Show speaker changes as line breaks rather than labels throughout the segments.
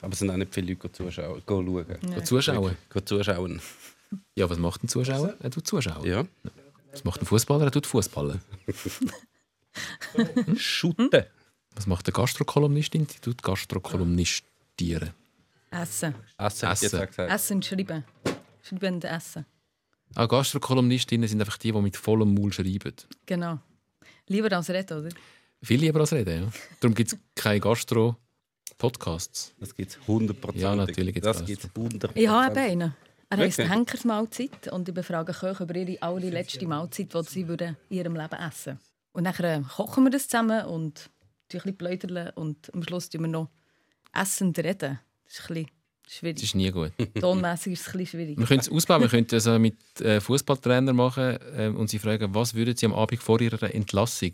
Aber es sind auch nicht viele Leute zuschauen, schauen.
Nee. Zuschauen?
Gehen zuschauen.
Ja, was macht ein Zuschauer? Er tut Zuschauer.
Ja.
Was macht ein Fußballer? Er tut Fußballen.
hm? Shooten.
Was macht der Gastrokolumnistin? Die tut Gastrokolumnistieren.
Essen.
Essen.
Essen.
Essen schreiben. Schreiben und essen.
Ah, Gastrokolumnistinnen sind einfach die, die mit vollem Maul schreiben.
Genau. Lieber als reden, oder?
Viel lieber als reden, ja. Darum gibt es keine Gastro-Podcasts.
Das gibt es 100%.
Ja, natürlich
das.
das.
gibt es 100%.
Ich habe einen. Er heisst
Wirklich?
Henkersmahlzeit und ich befrage Köche über ihre allerletzte Mahlzeit, die sie würden in ihrem Leben essen Und dann äh, kochen wir das zusammen und ein bisschen pläudern und am Schluss tun wir noch essend reden. Das ist ein bisschen
Das
schwierig.
ist nie gut.
Tonmässig ist es ein bisschen schwierig.
Wir können es ausbauen. Wir könnten es also mit äh, Fußballtrainern machen äh, und sie fragen, was würden sie am Abend vor ihrer Entlassung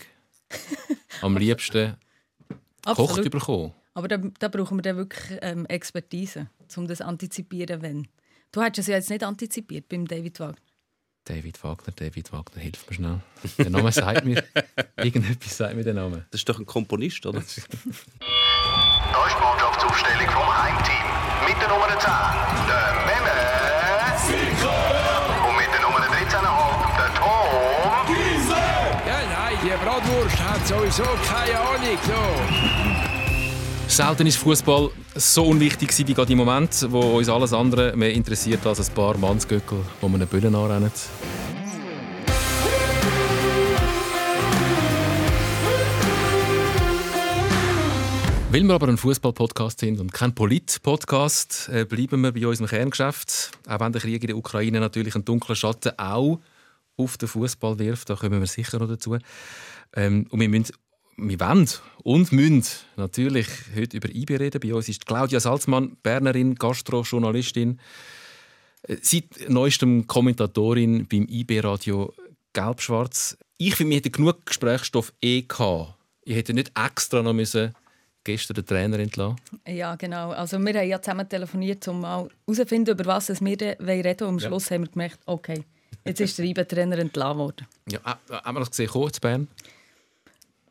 am liebsten
Absolut.
bekommen?
Aber da, da brauchen wir dann wirklich ähm, Expertise, um das antizipieren, wenn. Du hättest es ja jetzt nicht antizipiert beim David Wagner.
David Wagner, David Wagner, hilf mir schnell. Der Name sagt mir, irgendetwas sagt mir der Name.
Das ist doch ein Komponist, oder?
Da ist die Mannschaftsaufstellung vom Heimteam. Mit der Nummer 10, der Memme. Und mit der Nummer 13,5, der Tom.
Ja, nein, die Bratwurst hat sowieso keine Ahnung. So.
Selten ist Fußball so unwichtig wie gerade im Moment, wo uns alles andere mehr interessiert als ein paar Mannsgöckel, die man eine Bühne anrennen. Weil wir aber ein Fußball-Podcast sind und kein Polit-Podcast, äh, bleiben wir bei unserem Kerngeschäft. Auch wenn der Krieg in der Ukraine natürlich einen dunklen Schatten auch auf den Fußball wirft, da kommen wir sicher noch dazu. Ähm, und wir müssen wir wollen und müssen natürlich heute über IB reden. Bei uns ist Claudia Salzmann, Bernerin, Gastrojournalistin, äh, seit neuestem Kommentatorin beim IB-Radio Gelb-Schwarz. Ich finde, wir hätten genug Gesprächsstoff eh gehabt. Ich hätte nicht extra noch müssen gestern den Trainer entlassen.
Ja, genau. Also wir haben ja zusammen telefoniert, um mal herauszufinden, über was wir reden wollen. Und am Schluss haben wir gemerkt, okay, jetzt ist der IB-Trainer entlassen worden.
Ja, äh, haben wir das gesehen, in Bern?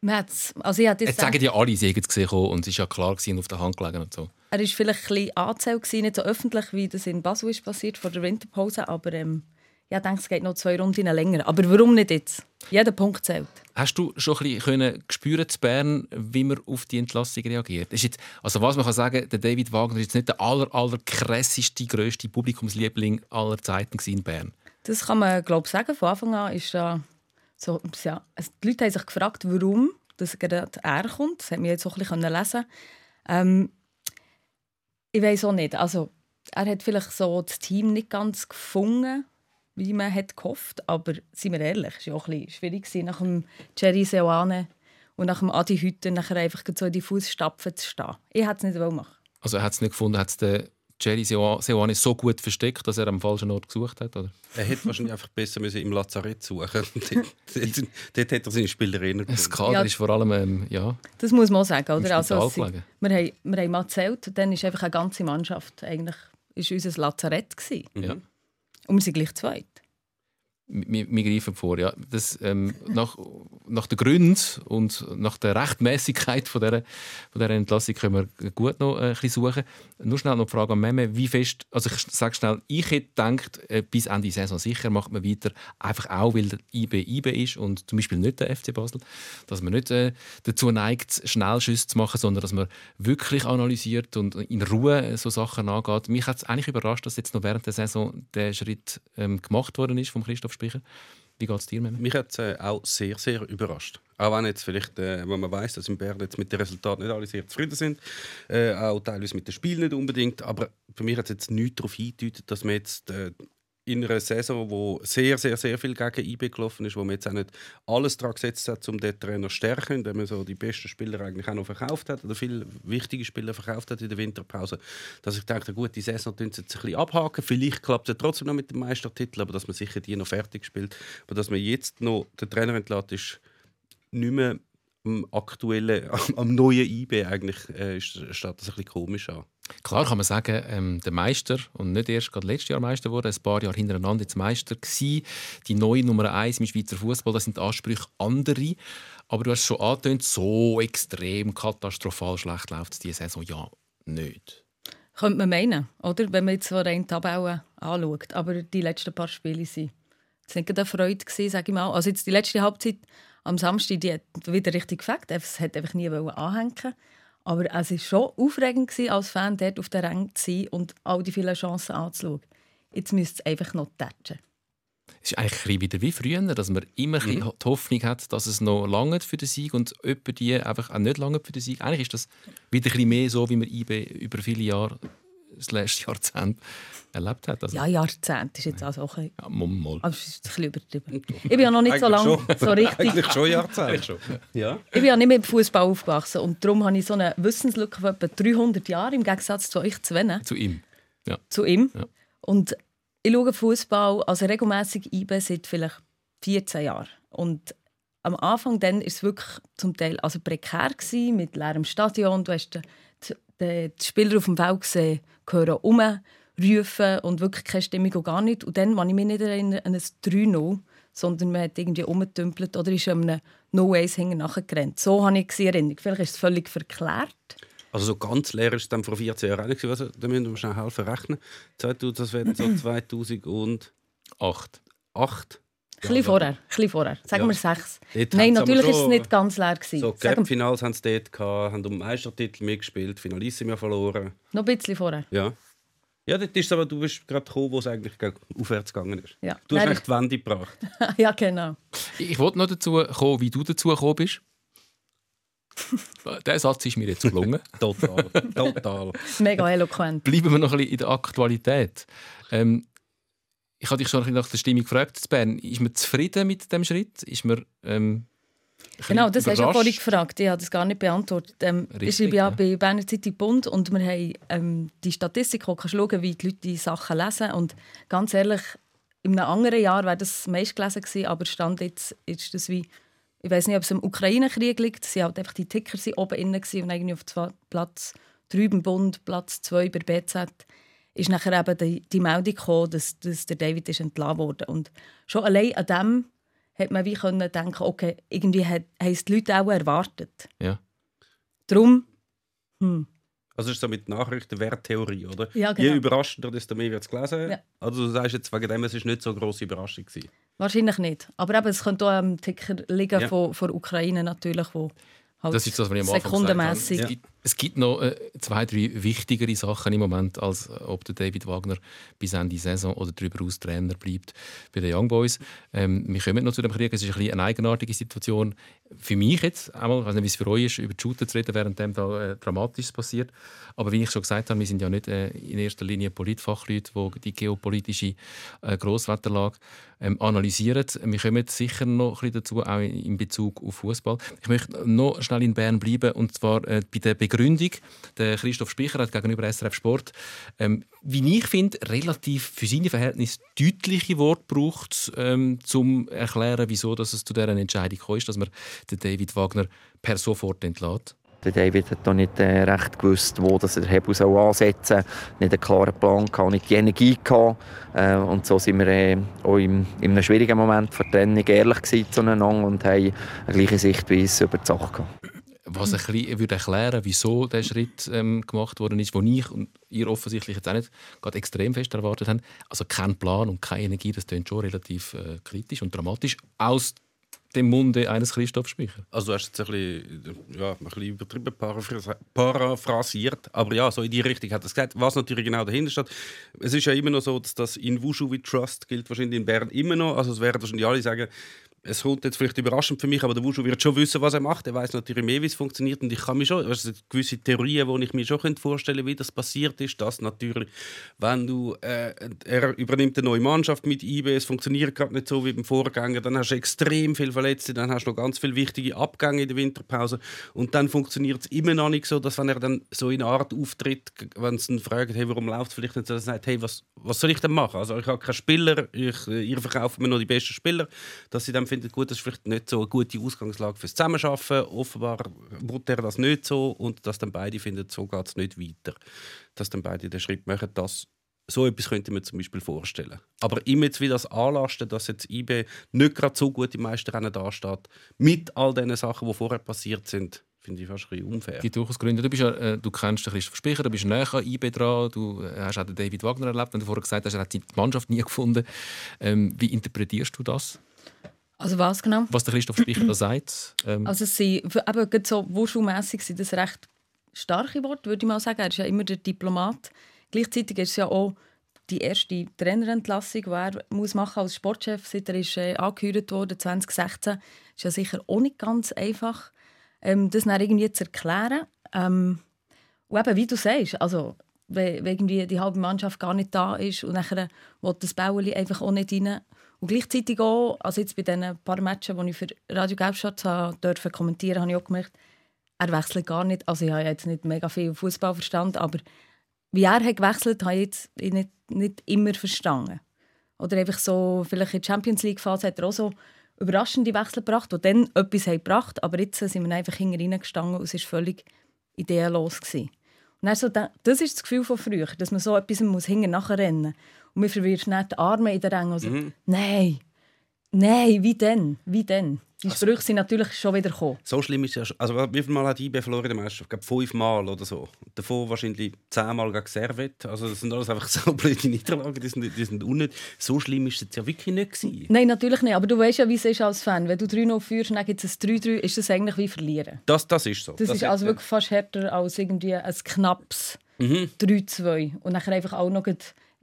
Man hat's- Also ich hatte
Jetzt sagen ja alle, sie hätten es gesehen und es ist ja klar gewesen, auf der Hand gelegen und so.
Er war vielleicht ein bisschen angezählt, nicht so öffentlich, wie das in Basel ist passiert vor der Winterpause. Aber ähm, ich denke, es geht noch zwei Runden länger. Aber warum nicht jetzt? Jeder Punkt zählt.
Hast du schon ein bisschen spüren zu Bern, wie man auf die Entlassung reagiert? Ist jetzt, also was man kann sagen, der David Wagner ist jetzt nicht der aller, aller krasseste, grösste Publikumsliebling aller Zeiten in Bern.
Das kann man glaube ich, sagen. Von Anfang an ist da so, ja, also die Leute haben sich gefragt, warum dass gerade er kommt. Das hat man jetzt auch ein bisschen lesen ähm, Ich weiß auch nicht. Also, er hat vielleicht so das Team nicht ganz gefunden, wie man hat gehofft. Aber seien wir ehrlich, es war auch ein bisschen schwierig nach dem Jerry Seoane und nach dem Adi Hütter einfach so in die Fußstapfen zu stehen. Ich hätte es nicht machen
Also er hat es nicht gefunden, hat es Jerry Seo- Seoane so gut versteckt, dass er am falschen Ort gesucht hat, oder?
Er hätte wahrscheinlich einfach besser müssen im Lazarett suchen müssen. dort, dort, dort hätte er seine Spieler
Das Kader
Ja.
ist vor allem, ähm, ja,
Das muss man auch sagen. Oder? Also, es wir, haben, wir haben mal gezählt, dann ist einfach eine ganze Mannschaft eigentlich ist unser Lazarett. Gewesen.
ja.
Und wir sind gleich zweit.
Wir, wir greifen vor. Ja. Das, ähm, nach, nach den Gründen und nach der Rechtmäßigkeit von dieser, von dieser Entlassung können wir gut noch äh, ein bisschen suchen. Nur schnell noch die Frage an Meme, wie fest, also ich sage schnell, ich hätte gedacht, äh, bis Ende Saison sicher macht man weiter, einfach auch, weil der IB IB ist und zum Beispiel nicht der FC Basel, dass man nicht äh, dazu neigt, Schnellschüsse zu machen, sondern dass man wirklich analysiert und in Ruhe äh, so Sachen angeht. Mich hat es eigentlich überrascht, dass jetzt noch während der Saison der Schritt ähm, gemacht worden ist von Christoph Spicher. Wie geht es dir, Meme?
Mich hat es äh, auch sehr, sehr überrascht. Auch wenn jetzt vielleicht, äh, wenn man weiß, dass in Bern jetzt mit den Resultaten nicht alle sehr zufrieden sind, äh, auch teilweise mit dem Spiel nicht unbedingt, aber für mich hat es jetzt nichts darauf hingedeutet, dass man jetzt äh, in einer Saison, wo sehr, sehr, sehr viel gegen IB gelaufen ist, wo man jetzt auch nicht alles daran gesetzt hat, um den Trainer zu stärken, indem man so die besten Spieler eigentlich auch noch verkauft hat oder viele wichtige Spieler verkauft hat in der Winterpause, dass ich dachte, gut, die Saison tun sie jetzt ein bisschen abhaken, vielleicht klappt es trotzdem noch mit dem Meistertitel, aber dass man sicher die noch fertig spielt, aber dass man jetzt noch den Trainer entlässt, ist nicht mehr am aktuellen, am, neuen IB eigentlich, äh, steht das ein bisschen komisch an.
Klar kann man sagen, ähm, der Meister und nicht erst gerade letztes Jahr Meister wurde, ein paar Jahre hintereinander jetzt Meister gsi. Die neue Nummer eins im Schweizer Fußball, das sind die Ansprüche andere. Aber du hast schon angetönt, so extrem katastrophal schlecht läuft es diese Saison ja nicht.
Könnte man meinen, oder? wenn man jetzt so rein Tabellen anschaut. Aber die letzten paar Spiele waren nicht eine Freude, gewesen, sage ich mal. Also jetzt die letzte Halbzeit am Samstag, die hat wieder richtig gefällt. Es hat einfach nie anhängen Aber es war schon aufregend, gewesen, als Fan dort auf der Rang zu sein und all die vielen Chancen anzuschauen. Jetzt müsste es einfach noch tätschen.
Es ist eigentlich wieder wie früher, dass man immer mhm. die Hoffnung hat, dass es noch lange für den Sieg und jemand die einfach auch nicht lange für den Sieg. Eigentlich ist das wieder ein mehr so, wie man IB über viele Jahre das letzte Jahrzehnt erlebt hat.
Also, ja, Jahrzehnt ist jetzt auch so ein
ja, mal.
Aber es ist ein bisschen übertrieben. Ich bin ja noch nicht so lange so richtig...
Eigentlich schon Jahrzehnt. Schon.
Ja. Ich bin ja nicht mit Fußball aufgewachsen und darum habe ich so eine Wissenslücke von etwa 300 Jahren im Gegensatz zu euch zwei.
Zu ihm. Ja.
Zu ihm. Ja. Und ich schaue Fußball also regelmäßig IB seit vielleicht 14 Jahren. Und am Anfang dann ist es wirklich zum Teil also prekär gewesen, mit leerem Stadion. Du hast die, die, die Spieler auf dem Feld gesehen, hören um, rufen und wirklich keine Stimmung und gar nicht. Und dann kann ich mich nicht erinnern an ein 3-0, sondern man hat irgendwie umgetümpelt oder ist einem No-Ways hinten nachgerannt. So habe ich die Erinnerung. Vielleicht ist es völlig verklärt.
Also so ganz leer ist dann vor 14 Jahren auch nicht also, Da müssen wir schnell helfen rechnen. Das wäre so 2008.
8 bisschen ja, vorher, bisschen vorher, sagen ja. wir sechs. Dort Nein, natürlich war es nicht ganz leer gewesen.
So Cup-Finals haben sie dort gehabt, haben um Meistertitel mitgespielt, Finalissima verloren.
Noch ein bisschen vorher.
Ja. Ja, das ist aber du bist gerade gekommen, wo es eigentlich aufwärts gegangen ist.
Ja.
Du hast Nein, echt die Wende gebracht.
ja, genau.
Ich wollte noch dazu kommen, wie du dazu gekommen bist. der Satz ist mir jetzt gelungen.
total, total.
Mega eloquent.
Bleiben wir noch ein bisschen in der Aktualität. Ähm, ich habe dich schon nach der Stimmung gefragt, Bern. Ist man zufrieden mit dem Schritt? Ist man ähm,
Genau, das hast du ja vorhin gefragt. Ich habe das gar nicht beantwortet. Ähm, Richtig, ich schreibe ja, ja. bei Berner Zeitung Bund und wir haben ähm, die Statistik, wo du schauen wie die Leute die Sachen lesen. Und ganz ehrlich, in einem anderen Jahr wäre das meist gelesen gewesen, aber Stand jetzt ist das wie ich weiß nicht, ob es im Ukraine-Krieg liegt. Sie halt einfach die Ticker sind oben innen und irgendwie auf Platz 3 beim Bund, Platz 2 bei BZ ist nachher eben die, die Meldung gekommen, dass, dass der David ist entlassen wurde. Und schon allein an dem hat man wie können denken, okay, irgendwie haben es die Leute auch erwartet.
Ja.
Darum, hm.
Also ist so mit Nachrichtenwerttheorie, oder?
Ja, genau.
Je überraschender, desto mehr wird es gelesen. Ja. Also du sagst jetzt wegen dem, es ist nicht so eine grosse Überraschung gewesen.
Wahrscheinlich nicht. Aber eben, es könnte auch am Ticker liegen ja. von, von Ukraine natürlich, wo
halt das ist das, was ich am sekundenmässig. Ja. Es gibt noch äh, zwei, drei wichtigere Sachen im Moment, als äh, ob der David Wagner bis Ende Saison oder darüber hinaus Trainer bleibt bei den Young Boys. Ähm, wir kommen noch zu dem Krieg. Es ist ein eine eigenartige Situation für mich jetzt. Einmal, ich weiß nicht, wie es für euch ist, über die Shooter zu reden, während dem da äh, Dramatisches passiert. Aber wie ich schon gesagt habe, wir sind ja nicht äh, in erster Linie Politfachleute, die die geopolitische äh, Grosswetterlage ähm, analysieren. Wir kommen sicher noch ein bisschen dazu, auch in Bezug auf Fußball. Ich möchte noch schnell in Bern bleiben und zwar äh, bei der Begründung. Der Christoph Spicher hat gegenüber SRF Sport, ähm, wie ich finde, relativ für seine Verhältnisse deutliche Worte braucht, ähm, um zu erklären, wieso dass es zu dieser Entscheidung ist, dass man den David Wagner per sofort entlässt.
Der David hat noch nicht äh, recht gewusst, wo das er Hebel soll ansetzen soll. Nicht einen klaren Plan gehabt, nicht die Energie gehabt. Äh, und so sind wir äh, auch im, in einem schwierigen Moment für Trennung ehrlich zueinander und haben eine gleiche Sichtweise über die Sache gehabt
was ein bisschen würde erklären wieso der Schritt ähm, gemacht worden ist, den ich und ihr offensichtlich jetzt auch nicht gerade extrem fest erwartet haben. Also kein Plan und keine Energie, das klingt schon relativ äh, kritisch und dramatisch aus dem Munde eines Christoph Speicher.
Also du hast jetzt ein bisschen, ja, ein bisschen übertrieben paraphrasiert, aber ja, so in die Richtung hat er es gesagt. Was natürlich genau dahinter steht, es ist ja immer noch so, dass das in Wushu wie Trust gilt wahrscheinlich in Bern immer noch. Also es werden wahrscheinlich alle sagen, es kommt jetzt vielleicht überraschend für mich, aber der Wushu wird schon wissen, was er macht. Er weiß natürlich mehr, wie es funktioniert. Und ich kann mir schon, also gewisse Theorien, wo ich mir schon vorstellen könnte, wie das passiert ist, dass natürlich, wenn du, äh, er übernimmt eine neue Mannschaft mit IB, es funktioniert gerade nicht so wie beim Vorgänger, dann hast du extrem viele Verletzte, dann hast du noch ganz viele wichtige Abgänge in der Winterpause und dann funktioniert es immer noch nicht so, dass wenn er dann so in einer Art auftritt, wenn sie ihn fragen, hey, warum läuft es vielleicht nicht, so, dass er sagt, hey, was, was soll ich denn machen? Also ich habe keinen Spieler, ich, äh, ihr verkauft mir noch die besten Spieler, dass sie dann findet, gut, das ist vielleicht nicht so eine gute Ausgangslage fürs Zusammenarbeiten. Offenbar wird er das nicht so und dass dann beide finden, so geht es nicht weiter. Dass dann beide den Schritt machen, dass so etwas könnte man zum Beispiel vorstellen. Aber immer jetzt wieder das Anlasten, dass jetzt IB nicht gerade so gut im Meisterrennen dasteht, mit all den Sachen, die vorher passiert sind, finde ich fast ein unfair.
gibt durchaus Gründe. Du, bist äh, du kennst Christoph Spicher, du bist näher an IB dran, du äh, hast auch den David Wagner erlebt, wenn du vorher gesagt hast, er hat die Mannschaft nie gefunden. Ähm, wie interpretierst du das,
Also was genau?
was der Christoph Spicher da sagt? Ähm,
Also sie, eben gerade so wuschelmässig sind das recht starke Worte, würde ich mal sagen. Er ist ja immer der Diplomat. Gleichzeitig ist es ja auch die erste Trainerentlassung, die er muss machen als Sportchef, seit er ist, äh, angeheuert wurde 2016. Ist ja sicher auch nicht ganz einfach, ähm, das dann irgendwie zu erklären. Ähm, und eben, wie du sagst, also wenn, wenn irgendwie die halbe Mannschaft gar nicht da ist und nachher will das Bäuerli einfach auch nicht rein. Und gleichzeitig auch, also jetzt bei diesen paar Matchen, die ich für Radio Gelbstadt habe dürfen kommentieren, habe ich auch gemerkt, er wechselt gar nicht. Also ich habe jetzt nicht mega viel Fußball verstanden, aber wie er hat gewechselt, habe ich jetzt nicht, nicht immer verstanden. Oder einfach so, vielleicht in der Champions League Phase hat er auch so überraschende Wechsel gebracht, die dann etwas haben gebracht aber jetzt sind wir einfach hinten gestanden und es war völlig ideenlos. Und dann das ist das Gefühl von früher, dass man so etwas muss hinten nachher rennen und man verwirrt nicht die Arme in den Rängen. Also, Nein, nein, wie denn? Wie denn? Die Sprüche sind natürlich schon wieder gekommen.
So schlimm ist es ja schon. Also, wie viele Mal hat IB verloren in der Meisterschaft? Ich glaube, fünfmal oder so. Davon wahrscheinlich zehnmal gegen Servet. Also, das sind alles einfach so blöde Niederlagen. Die sind, die sind unnötig. So schlimm ist es ja wirklich nicht. Gewesen.
Nein, natürlich nicht. Aber du weißt ja, wie es ist als Fan. Wenn du 3-0 führst und dann gibt es ein 3-3, ist das eigentlich wie verlieren.
Das, das ist so.
Das, ist also wirklich fast härter als irgendwie ein knappes 3-2. Und dann einfach auch noch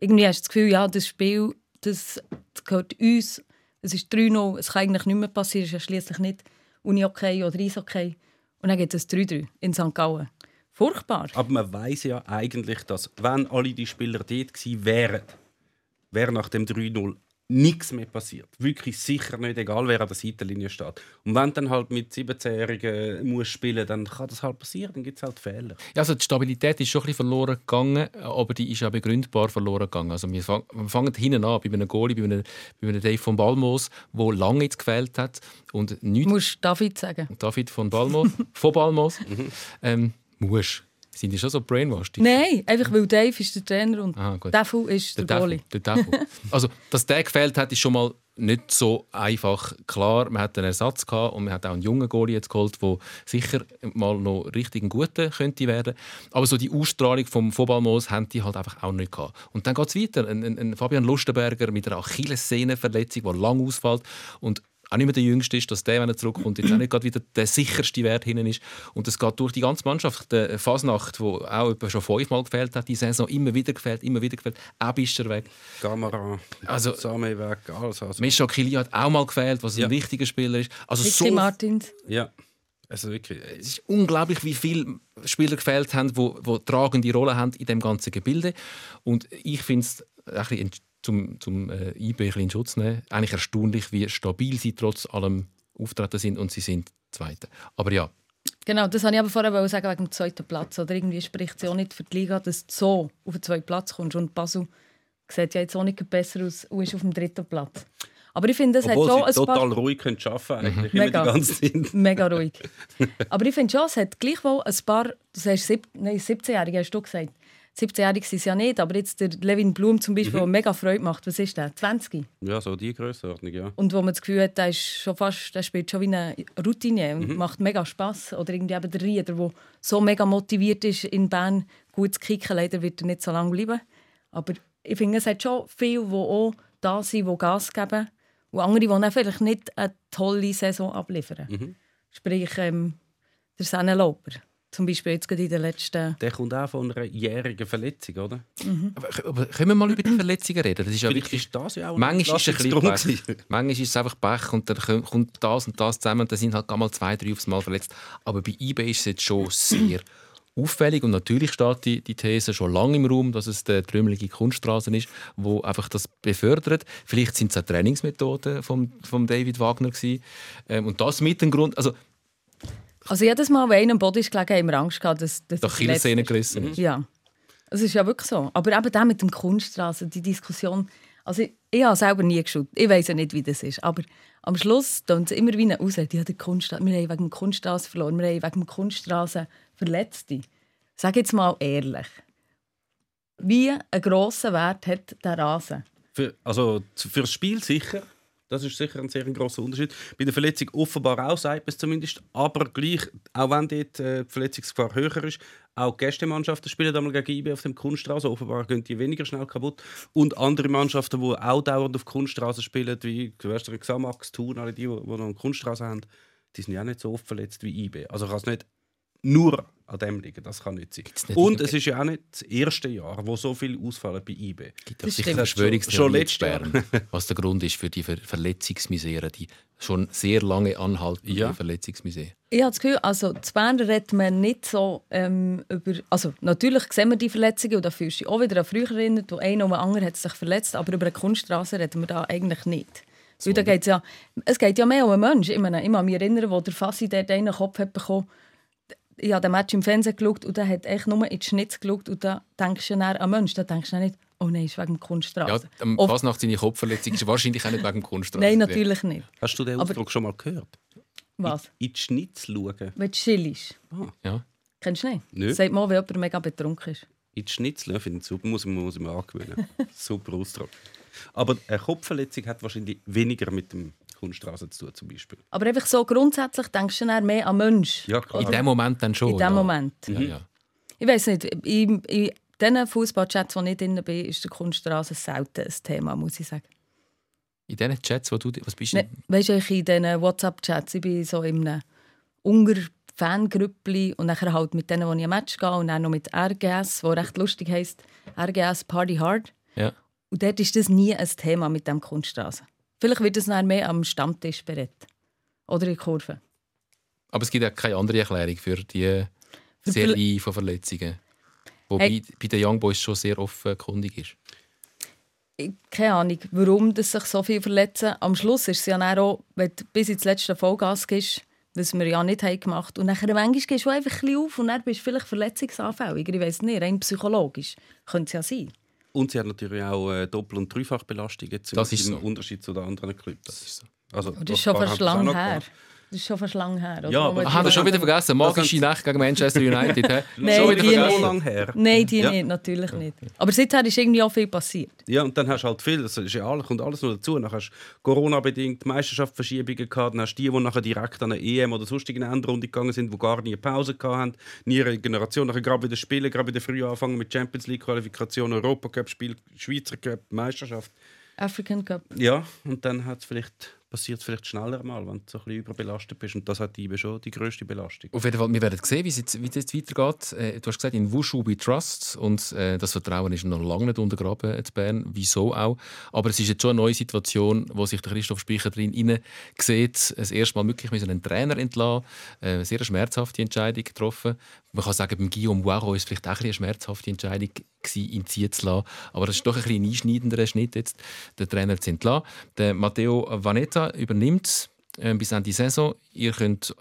irgendwie hast du das Gefühl, ja, das Spiel das, das gehört uns. Es ist 3-0, es kann eigentlich nicht mehr passieren. Es ist ja schliesslich nicht Uni-Okay oder Eis-Okay. Und dann gibt es 3-3 in St. Gallen. Furchtbar.
Aber man weiß ja eigentlich, dass, wenn alle die Spieler dort gewesen wären, wäre nach dem 3-0 nichts mehr passiert. Wirklich sicher nicht, egal wer an der Seitenlinie steht. Und wenn du dann halt mit 17-Jährigen musst spielen dann kann das halt passieren, dann gibt es halt Fehler.
Ja, also die Stabilität ist schon ein bisschen verloren gegangen, aber die ist ja begründbar verloren gegangen. Also wir, fang, wir fangen hinten an, bei einem Goalie, bei einem, bei einem Dave von Balmos, der lange jetzt gefehlt hat und
Du
nichts
musst David sagen.
David von Balmos, von Balmos, ähm, musst. Sind die schon so brainwashed?
Nein, einfach weil Dave ist der Trainer und
Aha.
Defu ist der, Goalie.
Der Devil. Also, dass der gefehlt hat, ist schon mal nicht so einfach klar. Man hat einen Ersatz gehabt und man hat auch einen jungen Goalie jetzt geholt, der sicher mal noch richtig ein guter könnte werden. Aber so die Ausstrahlung vom Fobalmos haben die halt einfach auch nicht gehabt. Und dann geht es weiter. Ein, ein, ein Fabian Lustenberger mit einer Achillessehnenverletzung, die lang ausfällt und auch nicht mehr der Jüngste ist, dass der, wenn er zurückkommt, jetzt auch nicht gerade wieder der sicherste Wert hinten ist. Und das geht durch die ganze Mannschaft. Der Fasnacht, wo auch etwa schon fünfmal gefällt hat, die Saison immer wieder gefällt, immer wieder gefällt. Auch Bischer weg.
Kamera,
Also-
Same weg, alles. Also,
Mischa Kili hat auch mal gefehlt, was
Ja.
ein wichtiger Spieler ist. Also
Ricky
so,
Martins.
ja, also wirklich.
es ist unglaublich, wie viele Spieler gefehlt haben, die wo, wo tragende Rolle haben in dem ganzen Gebilde. Und ich finde es ein bisschen zum, zum äh, IB ein bisschen in Schutz nehmen, eigentlich erstaunlich, wie stabil sie trotz allem auftreten sind und sie sind Zweite. Aber ja,
Genau, das wollte ich aber vorher sagen wegen dem zweiten Platz. Oder irgendwie spricht es ja auch nicht für die Liga, dass du so auf den zweiten Platz kommst. Und Basel sieht ja jetzt auch nicht besser aus und ist auf dem dritten Platz. Aber ich finde, es hat schon ein
total
paar...
ruhig können arbeiten eigentlich. Immer die
Mega.
ganze Zeit.
Mega ruhig. Aber ich finde schon, es hat gleichwohl ein paar... Du sagst sieb, nein, 17-Jährige, hast du gesagt. 17-Jährige sind es ja nicht, aber jetzt der Levin Blum zum Beispiel, der mega Freude macht. Was ist der? 20?
Ja, so die Größenordnung, ja.
Und wo man das Gefühl hat, der, ist schon fast, der spielt schon wie eine Routine und macht mega Spass. Oder irgendwie eben der Rieder, der so mega motiviert ist, in Bern gut zu kicken. Leider wird er nicht so lange bleiben. Aber ich finde, es hat schon viele, die auch da sind, die Gas geben. Und andere, die dann vielleicht nicht eine tolle Saison abliefern. Sprich, ähm, der Senne Lauper. Zum Beispiel jetzt gerade in den letzten...
Der kommt auch von einer jährigen Verletzung, oder?
aber, aber können wir mal über die Verletzungen reden? Das ist ja
Vielleicht
wirklich
ist das ja auch
Manchmal ist es ein Pech. Manchmal ist es einfach Pech und dann kommt- das und das zusammen und dann sind halt mal zwei, drei aufs Mal verletzt. Aber bei IB ist es jetzt schon sehr auffällig und natürlich steht die, die These schon lange im Raum, dass es der trümmelige Kunststraße ist, wo einfach das befördert. Vielleicht sind es auch Trainingsmethoden von vom David Wagner gewesen. Ähm, und das mit dem Grund, also
Also jedes Mal, wenn einer am Boden ist gelegen, haben wir Angst gehabt, dass, dass
der
verletzt
Achillessehne
ist.
gerissen ist.
Ja, es ist ja wirklich so. Aber eben der mit dem Kunststraße, die Diskussion. Also ich, ich habe selber nie geschaut. Ich weiß ja nicht, wie das ist. Aber am Schluss tun sie immer wieder raus. Die hat der Kunststraße, wir haben wegen dem Kunststraße verloren. Wir haben wegen dem Kunststraße Verletzte. Sag jetzt mal ehrlich. Wie einen grossen Wert hat der Rasen?
Für, also z- fürs Spiel sicher. Das ist sicher ein sehr grosser Unterschied. Bei der Verletzung offenbar auch, sagt man es zumindest. Aber gleich, auch wenn dort äh, die Verletzungsgefahr höher ist, auch Gästemannschaften spielen einmal gegen IB auf dem Kunststraße. Offenbar gehen die weniger schnell kaputt. Und andere Mannschaften, die auch dauernd auf Kunststraße spielen, wie weißt, Xamax, Thun, alle die, die noch eine Kunststraße haben, die sind ja auch nicht so oft verletzt wie IB. Also kann es nicht nur an dem liegen. Das kann nicht sein.
nicht
Und es ist ja auch nicht das erste Jahr, wo so viel ausfallen bei IB.
gibt
Das
sicher
stimmt.
Verschwörungstheorien
Schon
in
letztes Jahr.
Was der Grund ist für die Ver Verletzungsmisere, die schon sehr lange anhaltende
Ja.
Verletzungsmisere.
Ich habe das Gefühl, also zu Bern redet man nicht so ähm, über... Also natürlich sehen wir die Verletzungen und da fühlst du dich auch wieder an früher erinnert, wo einer oder andere hat sich verletzt, aber über eine Kunststraße reden wir da eigentlich nicht. Weil da geht's ja, es geht ja mehr um einen Menschen. Ich, meine, ich kann mich erinnern, wo der Fassi dort einen Kopf hat bekommen ich habe den Match im Fernsehen geschaut und der hat echt nur in die Schnitz geschaut und da denkst du dann an Menschen. Da denkst du dann nicht, oh nein, ist wegen der Kunststraße.
Ja, am
Oft-
Fasnacht seine Kopfverletzung ist wahrscheinlich auch nicht wegen dem Kunststraße.
Nein, natürlich nicht.
Hast du den
Aber-
Ausdruck schon mal gehört?
Was?
In die Schnitz schauen.
Wenn du chillst.
Ja.
Kennst du nicht?
Nö.
Sagt mal, wenn jemand mega betrunken ist.
In die Schnitzel finde ich super, muss ich, muss ich mir angewöhnen. super Ausdruck. Aber eine Kopfverletzung hat wahrscheinlich weniger mit dem Kunststraße zu tun, zum Beispiel.
Aber einfach so grundsätzlich denkst du dann mehr an Menschen.
Ja, klar.
In dem Moment dann schon.
In dem
ja.
Moment.
Ja, ja.
Ich weiß nicht, in, in diesen Fußballchats, wo ich drin bin, ist der Kunststraße selten ein Thema, muss ich sagen.
In diesen Chats, wo du. Was bist du?
Ne, weißt du, ich in diesen WhatsApp-Chats, ich bin so in einem Unger Fangrüppli und nachher halt mit denen, wo ich ein Match gehe und dann noch mit RGS, wo recht lustig heisst, RGS Party Hard.
Ja.
Und dort ist das nie ein Thema mit dem Kunststraße. Vielleicht wird es dann mehr am Stammtisch berät. Oder in Kurven.
Aber es gibt ja keine andere Erklärung für die
Für
Serie von Verletzungen. Wobei
Hey.
bei den Young Boys schon sehr offenkundig ist.
Ich- keine Ahnung, warum das sich so viel verletzen. Am Schluss ist es ja dann auch, wenn du bis ins letzte Vollgas gehst, was wir ja nicht haben gemacht Und nachher manchmal gehst du einfach ein bisschen auf und dann bist du vielleicht verletzungsanfälliger. Ich weiß nicht, rein psychologisch. Könnte es ja sein.
Und sie hat natürlich auch äh, Doppel- und Dreifachbelastung jetzt
Das ist
im
so.
Unterschied zu den anderen Clubs. Das ist so. Also,
Und das ist schon
paar
fast
haben das auch
lang
noch
her.
gemacht.
Das ist schon fast lang her. oder?
Ja, aber-
man
Ah, wir schon wieder vergessen? Magische Nacht gegen Manchester United.
Nein,
schon wieder
die
So
nicht.
vergessen.
lang her.
Nein, die
Ja.
nicht, natürlich nicht. Aber seither ist irgendwie auch viel passiert.
Ja, und dann hast du halt viel, das ist ja alles, kommt alles noch dazu. Dann hast du Corona-bedingt Meisterschaftsverschiebungen gehabt, dann hast du die, die nachher direkt an eine EM oder sonstige Endrunde gegangen sind, die gar nie eine Pause hatten, nie eine Generation, nachher gerade wieder spielen, gerade wieder früh anfangen mit Champions League-Qualifikation, Europacup-Spiel, Schweizer Cup, Meisterschaft.
African Cup.
Ja, und dann hat's vielleicht, passiert es vielleicht schneller mal, wenn du so ein bisschen überbelastet bist. Und das hat IBE schon die grösste Belastung.
Auf jeden Fall, wir werden sehen, wie es jetzt, es weitergeht. Äh, du hast gesagt, in Wushu we trust. Und äh, das Vertrauen ist noch lange nicht untergraben in Bern. Wieso auch? Aber es ist jetzt schon eine neue Situation, wo sich der Christoph Speicher drin hinein sieht. Das erste Mal wirklich mit einen Trainer entlassen. Äh, eine sehr schmerzhafte Entscheidung getroffen. Man kann sagen, beim Guillaume Waro ist es vielleicht auch eine schmerzhafte Entscheidung gewesen, ihn ziehen zu lassen. Aber das ist doch ein ein einschneidenderer Schnitt jetzt, den Trainer zu entlassen. Der Matteo Vanetta übernimmt äh, bis Ende Saison. Ihr könnt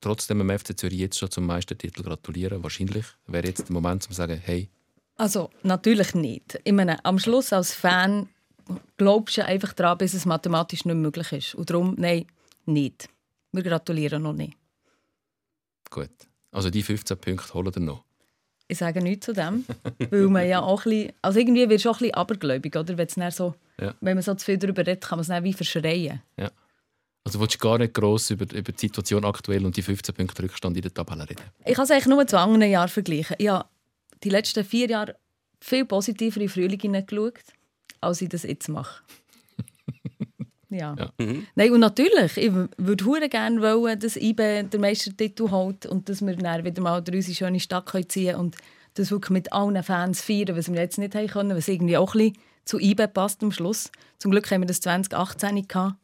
trotzdem dem FC Zürich jetzt schon zum Meistertitel gratulieren. Wahrscheinlich wäre jetzt der Moment, um zu sagen, hey,
Also, natürlich nicht. Ich meine, am Schluss als Fan glaubst du einfach daran, bis es mathematisch nicht möglich ist. Und darum, nein, nicht. Wir gratulieren noch nicht.
gut. Also die 15 Punkte holen ihr noch.
Ich sage nichts zu dem, weil man ja auch ein bisschen, also irgendwie wird es auch ein bisschen abergläubig, oder? Wenn, dann so,
Ja.
wenn man so zu viel darüber redet, kann man es dann wie verschreien.
Also willst du gar nicht gross über, über die Situation aktuell und die 15 Punkte Rückstand in der Tabelle reden?
Ich kann es eigentlich nur zu anderen Jahren vergleichen. Ich habe die letzten vier Jahre viel positiver in Frühling hineingeschaut, als ich das jetzt mache. ja.
Ja.
Nein, und natürlich, ich würde hure gerne wollen, dass IBE den Meistertitel holt und dass wir dann wieder mal durch unsere schöne Stadt ziehen können und das wirklich mit allen Fans feiern, was wir jetzt nicht haben können, was irgendwie auch ein bisschen zu IBE passt am Schluss. Zum Glück haben wir das 2018 gehabt.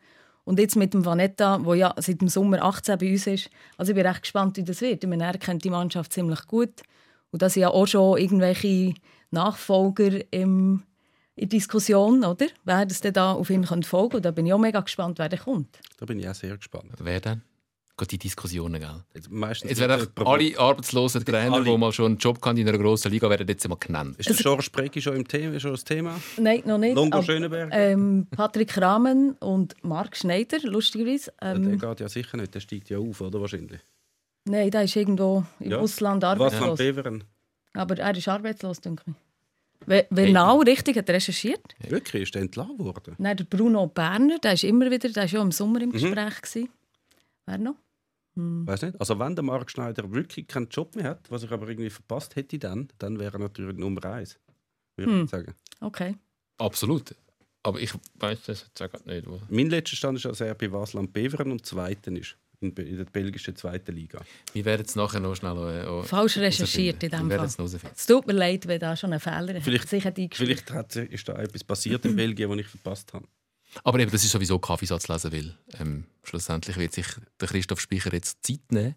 Und jetzt mit dem Vanetta, der ja seit dem Sommer 18 bei uns ist. Also ich bin recht gespannt, wie das wird. Ich meine, er kennt die Mannschaft ziemlich gut. Und da sind ja auch schon irgendwelche Nachfolger im, in Diskussion, oder? Wer das denn da auf ihn folgen könnte. Und da bin ich auch mega gespannt, wer der kommt.
Da bin ich auch sehr gespannt.
Wer denn? Die Diskussionen, gell?
Jetzt, meistens
Jetzt werden alle arbeitslosen Trainer, die mal schon einen Job in einer grossen Liga, werden jetzt mal genannt.
Ist der George Precki schon im Thema, schon das Thema?
Nein, noch nicht.
Longo
aber,
Schöneberger?
Ähm, Patrick Rahmen und Marc Schneider, lustigerweise.
der
Ähm,
geht ja sicher nicht, der steigt ja auf, oder wahrscheinlich?
nein, der ist irgendwo im
Ja.
Ausland arbeitslos.
Beveren?
Aber er ist arbeitslos, denke ich. Wenn, wenn Nau richtig hat recherchiert.
Wirklich, ist der entlassen worden?
Nein, der Bruno Berner, der ist immer wieder, der ist ja im Sommer
Mhm.
im Gespräch gewesen. Wer noch?
Weiß nicht. Also wenn der Marc Schneider wirklich keinen Job mehr hat, was ich aber irgendwie verpasst hätte, dann, dann wäre er natürlich Nummer eins. Würde ich sagen.
Okay.
Absolut. Aber ich weiß das jetzt auch nicht. Wo.
Mein letzter Stand ist, dass er bei Wasland Beveren und Zweiten ist. In, der belgischen zweiten Liga.
Wir werden es nachher noch schnell äh, auch
Falsch recherchiert in dem
Wir werden
Fall.
es
tut mir leid, wenn da schon ein Fehler
Vielleicht-
sich hat
Vielleicht hat, ist da etwas passiert in Belgien, was ich verpasst habe.
Aber eben, das ist sowieso Kaffeesatz lesen will. Ähm, schlussendlich wird sich der Christoph Speicher jetzt Zeit nehmen.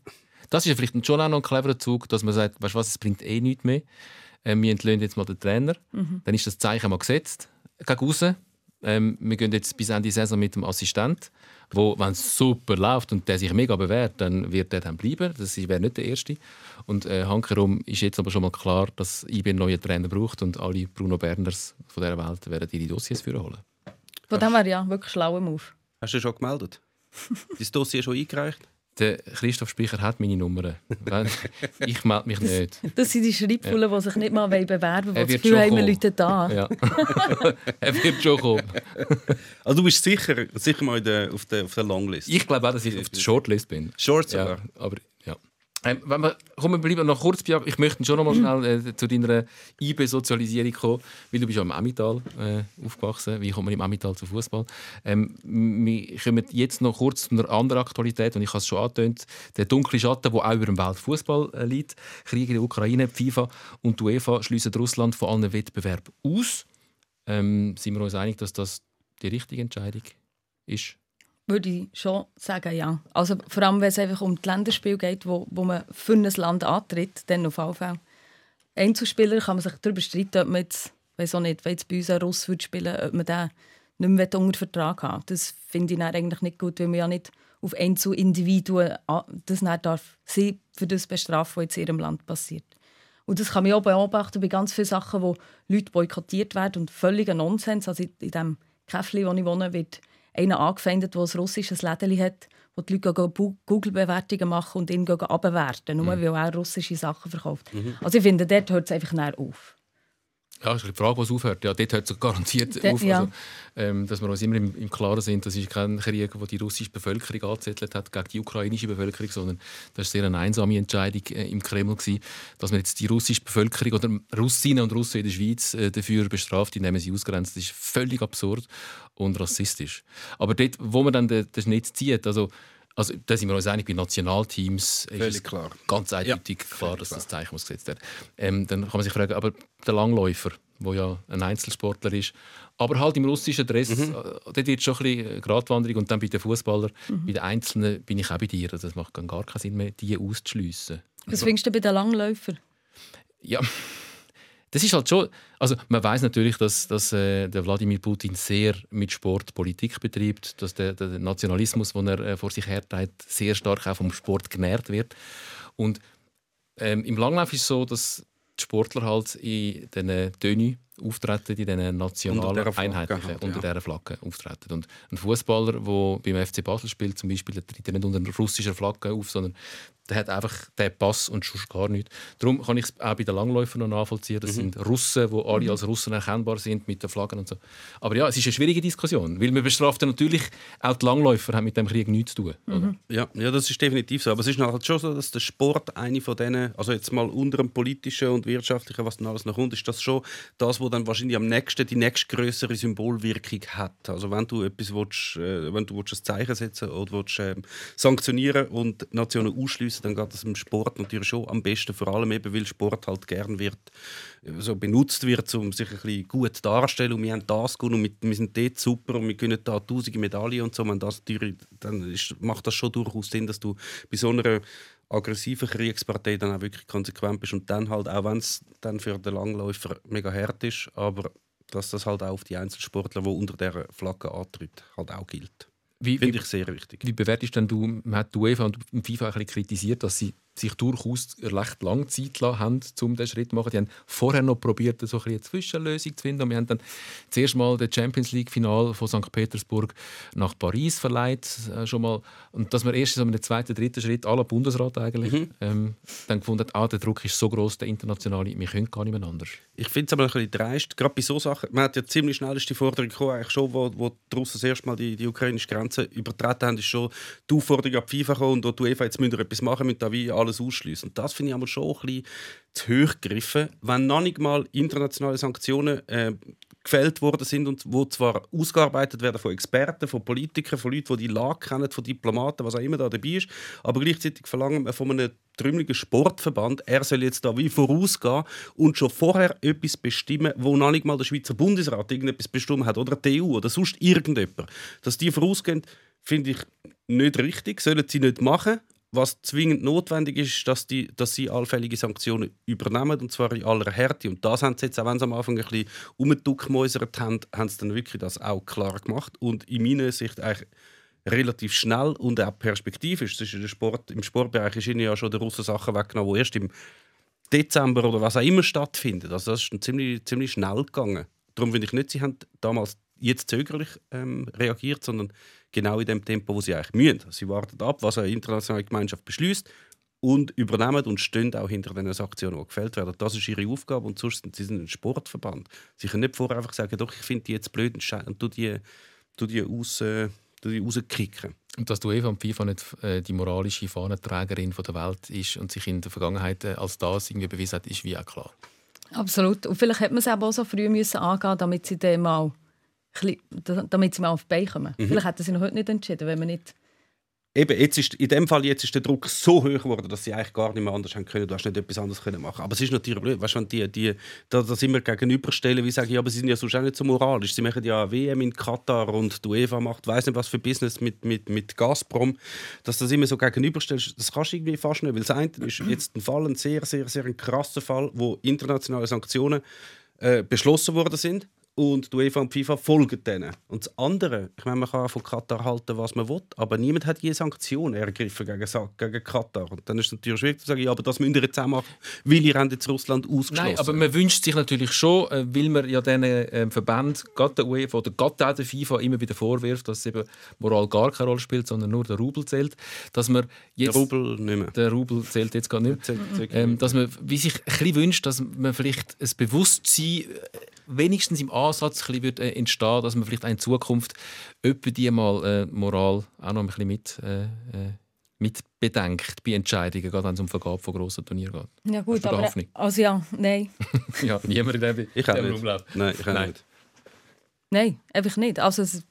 Das ist ja vielleicht schon auch noch ein cleverer Zug, dass man sagt, weißt du was, es bringt eh nichts mehr. Ähm, wir entlöhnen jetzt mal den Trainer. Dann ist das Zeichen mal gesetzt gegen raus. Ähm, wir gehen jetzt bis Ende Saison mit dem Assistent, wo, wenn es super läuft und der sich mega bewährt, dann wird der dann bleiben. Das wäre nicht der Erste. Und äh, hankerum ist jetzt aber schon mal klar, dass IB einen neuen Trainer braucht und alle Bruno Berners von dieser Welt werden ihre Dossiers für holen.
Von dem her ja, wirklich schlauer Move.
Hast du schon gemeldet? Dein Dossier schon eingereicht?
Der Christoph Speicher hat meine Nummer. Wenn- ich melde mich nicht.
Das sind die Schreibfullen, die sich nicht mal bewerben wollen, die das haben, wir. Leute da.
Ja. er wird schon kommen.
Also du bist sicher, sicher mal auf, der, auf der Longlist.
Ich glaube auch, dass ich auf der Shortlist bin.
Short
Ja, aber ja. Ähm, wenn wir, komm, wir bleiben noch kurz bei, ich möchte schon noch mal schnell äh, zu deiner IB-Sozialisierung kommen, weil du bist ja im Emmental äh, aufgewachsen. Wie kommt man im Emmental zu Fußball? Ähm, wir kommen jetzt noch kurz zu einer anderen Aktualität und ich habe es schon angetönt, der dunkle Schatten, der auch über dem Weltfußball äh, liegt. Krieg in der Ukraine, die FIFA und die UEFA schließen Russland von allen Wettbewerben aus. Ähm, sind wir uns einig, dass das die richtige Entscheidung ist?
Würde ich schon sagen, ja. Also vor allem, wenn es einfach um die Länderspiele geht, wo, wo man für ein Land antritt, dann auf jeden Fall. Einzelspieler kann man sich darüber streiten, ob man jetzt, weiß auch nicht, wenn jetzt bei uns ein Russ würde spielen ob man den nicht mehr unter Vertrag haben Das finde ich dann eigentlich nicht gut, weil man ja nicht auf Einzelindividuen das dann darf sie für das bestrafen, was in ihrem Land passiert. Und das kann man auch beobachten bei ganz vielen Sachen, wo Leute boykottiert werden und völliger Nonsens. Also in in dem Käffli, wo ich wohne, wird einer angefeindet, der ein russisches Lädeli hat, wo die Leute Google-Bewertungen machen und ihn abwerten, nur weil er russische Sachen verkauft. Also ich finde, dort hört es einfach näher auf.
Ja, das ist die Frage, wo es aufhört. Ja, dort hört es garantiert
De-
auf.
ja.
Also, ähm, dass wir uns immer im, im Klaren sind, das ist kein Krieg, der die russische Bevölkerung angezettelt hat gegen die ukrainische Bevölkerung, sondern das war sehr eine einsame Entscheidung äh, im Kreml, gewesen, dass man jetzt die russische Bevölkerung oder Russinnen und Russen in der Schweiz äh, dafür bestraft, indem man sie ausgrenzt. Das ist völlig absurd und rassistisch. Aber dort, wo man dann den, den Schnitt zieht, also also, da sind wir uns einig, bei Nationalteams ist
Völlig
es
klar.
ganz eindeutig klar, dass das Zeichen muss gesetzt werden ähm, Dann kann man sich fragen, aber der Langläufer, der ja ein Einzelsportler ist, aber halt im russischen Dress,
Mhm.
äh, dort wird schon ein bisschen Gratwanderung. Und dann bei den Fußballern, bei den Einzelnen bin ich auch bei dir. Also, das macht gar keinen Sinn mehr, die auszuschliessen.
Was findest du bei den Langläufern?
Ja, das ist halt schon. Also man weiß natürlich, dass, dass äh, der Wladimir Putin sehr mit Sport Politik betreibt, dass der, der Nationalismus, den er äh, vor sich herträgt, sehr stark auch vom Sport genährt wird. Und ähm, im Langlauf ist es so, dass die Sportler halt in diesen Tönen auftreten, in diesen
Unter
nationalen
dieser Flagge
Einheitlichen,
halt,
unter
ja.
dieser Flagge auftreten. Und ein Fußballer, der beim FC Basel spielt, zum Beispiel, der tritt ja nicht unter einer russischen Flagge auf, sondern der hat einfach den Pass und sonst gar nichts. Darum kann ich es auch bei den Langläufern noch nachvollziehen.
Mhm.
Das sind Russen, die alle als Russen erkennbar sind mit den Flaggen und so. Aber ja, es ist eine schwierige Diskussion, weil man bestraft natürlich auch die Langläufer haben mit dem Krieg nichts zu tun. Oder?
Ja, ja, das ist definitiv so. Aber es ist halt schon so, dass der Sport eine von denen, also jetzt mal unter dem politischen und wirtschaftlichen, was dann alles noch kommt, ist das schon das, wo dann wahrscheinlich am nächsten die nächstgrößere Symbolwirkung hat. Also wenn du etwas willst, äh, wenn du willst ein Zeichen setzen oder willst, ähm, sanktionieren und Nationen ausschließen, dann geht das im Sport natürlich schon am besten. Vor allem eben, weil Sport halt gern wird, äh, so benutzt wird, um sich ein bisschen gut darzustellen. Und wir haben das gut und wir, sind dort super und wir können da tausende Medaillen und so. Wenn das natürlich, dann ist, macht das schon durchaus Sinn, dass du bei so einer aggressiven Kriegspartei dann auch wirklich konsequent bist und dann halt, auch wenn es dann für den Langläufer mega hart ist, aber dass das halt auch auf die Einzelsportler, die unter dieser Flagge antritt, halt auch gilt.
Wie,
Finde ich sehr wichtig.
wie bewertest denn du, man hat die UEFA und FIFA ein bisschen kritisiert, dass sie sich durchaus recht lange Zeit lassen haben, um diesen Schritt zu machen. Die haben vorher noch probiert, so ein eine Zwischenlösung zu finden. Und wir haben dann zuerst mal das Champions League-Final von St. Petersburg nach Paris verleiht. Äh, schon mal. Und dass wir erst in einem zweiten, dritten Schritt, aller Bundesrat eigentlich, mhm. ähm, dann gefunden ah, der Druck ist so groß, der internationale, wir können gar nicht mehr anders.
Ich finde es aber ein bisschen dreist, gerade bei so Sachen. Man hat ja ziemlich schnell die Forderung gekommen, eigentlich schon, wo, wo die Russen das erste Mal die, die ukrainische Grenze übertreten haben, ist schon die Aufforderung an die FIFA gekommen und die UEFA jetzt müssen etwas machen, müssen da wie alles ausschließen. Und das finde ich aber schon ein bisschen zu hoch gegriffen, wenn noch nicht mal internationale Sanktionen äh, gefällt worden sind und wo zwar ausgearbeitet werden von Experten, von Politikern, von Leuten, die die Lage kennen, von Diplomaten, was auch immer da dabei ist, aber gleichzeitig verlangen wir von einem trümmeligen Sportverband, er soll jetzt da wie vorausgehen und schon vorher etwas bestimmen, wo noch nicht mal der Schweizer Bundesrat irgendetwas bestimmt hat oder die EU oder sonst irgendjemand. Dass die vorausgehen, finde ich nicht richtig, sollen sie nicht machen was zwingend notwendig ist, dass, die, dass sie allfällige Sanktionen übernehmen, und zwar in aller Härte. Und das haben sie jetzt, auch wenn sie am Anfang ein bisschen umgeduckmäusert haben, haben sie dann wirklich das auch klar gemacht. Und in meiner Sicht eigentlich relativ schnell und auch perspektivisch. Das ist Sport, Im Sportbereich ist ihnen ja schon der Russen Sachen weggenommen, die erst im Dezember oder was auch immer stattfinden. Also das ist ziemlich, ziemlich schnell gegangen. Darum finde ich nicht, sie haben damals jetzt zögerlich ähm, reagiert, sondern genau in dem Tempo, wo sie eigentlich müssen. Sie warten ab, was eine internationale Gemeinschaft beschließt und übernehmen und stehen auch hinter den Aktionen, die gefällt werden. Das ist ihre Aufgabe und sonst sind sie ein Sportverband. Sie können nicht vorher einfach sagen, doch, ich finde die jetzt blöd und tu die, tu die aus, äh, die rauskicken.
Und dass du UEFA und FIFA nicht äh, die moralische Fahnenträgerin der Welt ist und sich in der Vergangenheit äh, als das irgendwie bewiesen hat, ist wie auch klar.
Absolut. Und vielleicht hätte man es auch so früh müssen angehen damit sie dann mal damit sie mal auf die Beine kommen. Mhm. Vielleicht hätten sie noch heute nicht entschieden, wenn man nicht
Eben, jetzt ist, in dem Fall jetzt ist der Druck so hoch geworden, dass sie eigentlich gar nicht mehr anders haben können. Du hast nicht etwas anderes können machen. Aber es ist natürlich blöd, weißt, wenn die, die da, das immer gegenüberstellen, wie sagen, ja, aber sie sind ja sonst auch nicht so moralisch. Sie machen ja WM in Katar und die UEFA macht, weiß nicht was für Business mit, mit, mit Gazprom, dass das immer so gegenüberstellst, das kannst du irgendwie fast nicht, weil das eine ist jetzt ein Fall, ein sehr, sehr, sehr krasser Fall, wo internationale Sanktionen äh, beschlossen worden sind und die UEFA und FIFA folgen denen. Und das andere, ich meine, man kann von Katar halten, was man will, aber niemand hat je Sanktionen ergriffen gegen, gegen Katar. Und dann ist es natürlich schwierig zu sagen, ja, aber das müsst ihr jetzt auch machen, weil ihr jetzt Russland ausgeschlossen.
Nein, aber man wünscht sich natürlich schon, äh, weil man ja diesen äh, Verband, gerade der UEFA oder gerade auch der FIFA, immer wieder vorwirft, dass eben Moral gar keine Rolle spielt, sondern nur der Rubel zählt, dass man jetzt...
Der Rubel nicht mehr.
Der Rubel zählt jetzt gar nicht mehr. Ähm, dass man wie sich ein bisschen wünscht, dass man vielleicht ein Bewusstsein äh, wenigstens im Ansatz ein wird, äh, entstehen, dass man vielleicht in Zukunft öppe die mal äh, Moral auch noch ein bisschen mit, äh, äh mit bedenkt bei Entscheidungen, gerade wenn es um Vergabe von grossen Turnieren
geht. Ja gut, aber also ja, nein.
ja, niemand in dem,
ich in dem Nein, ich nein. nicht.
Nein, einfach nicht. Also es,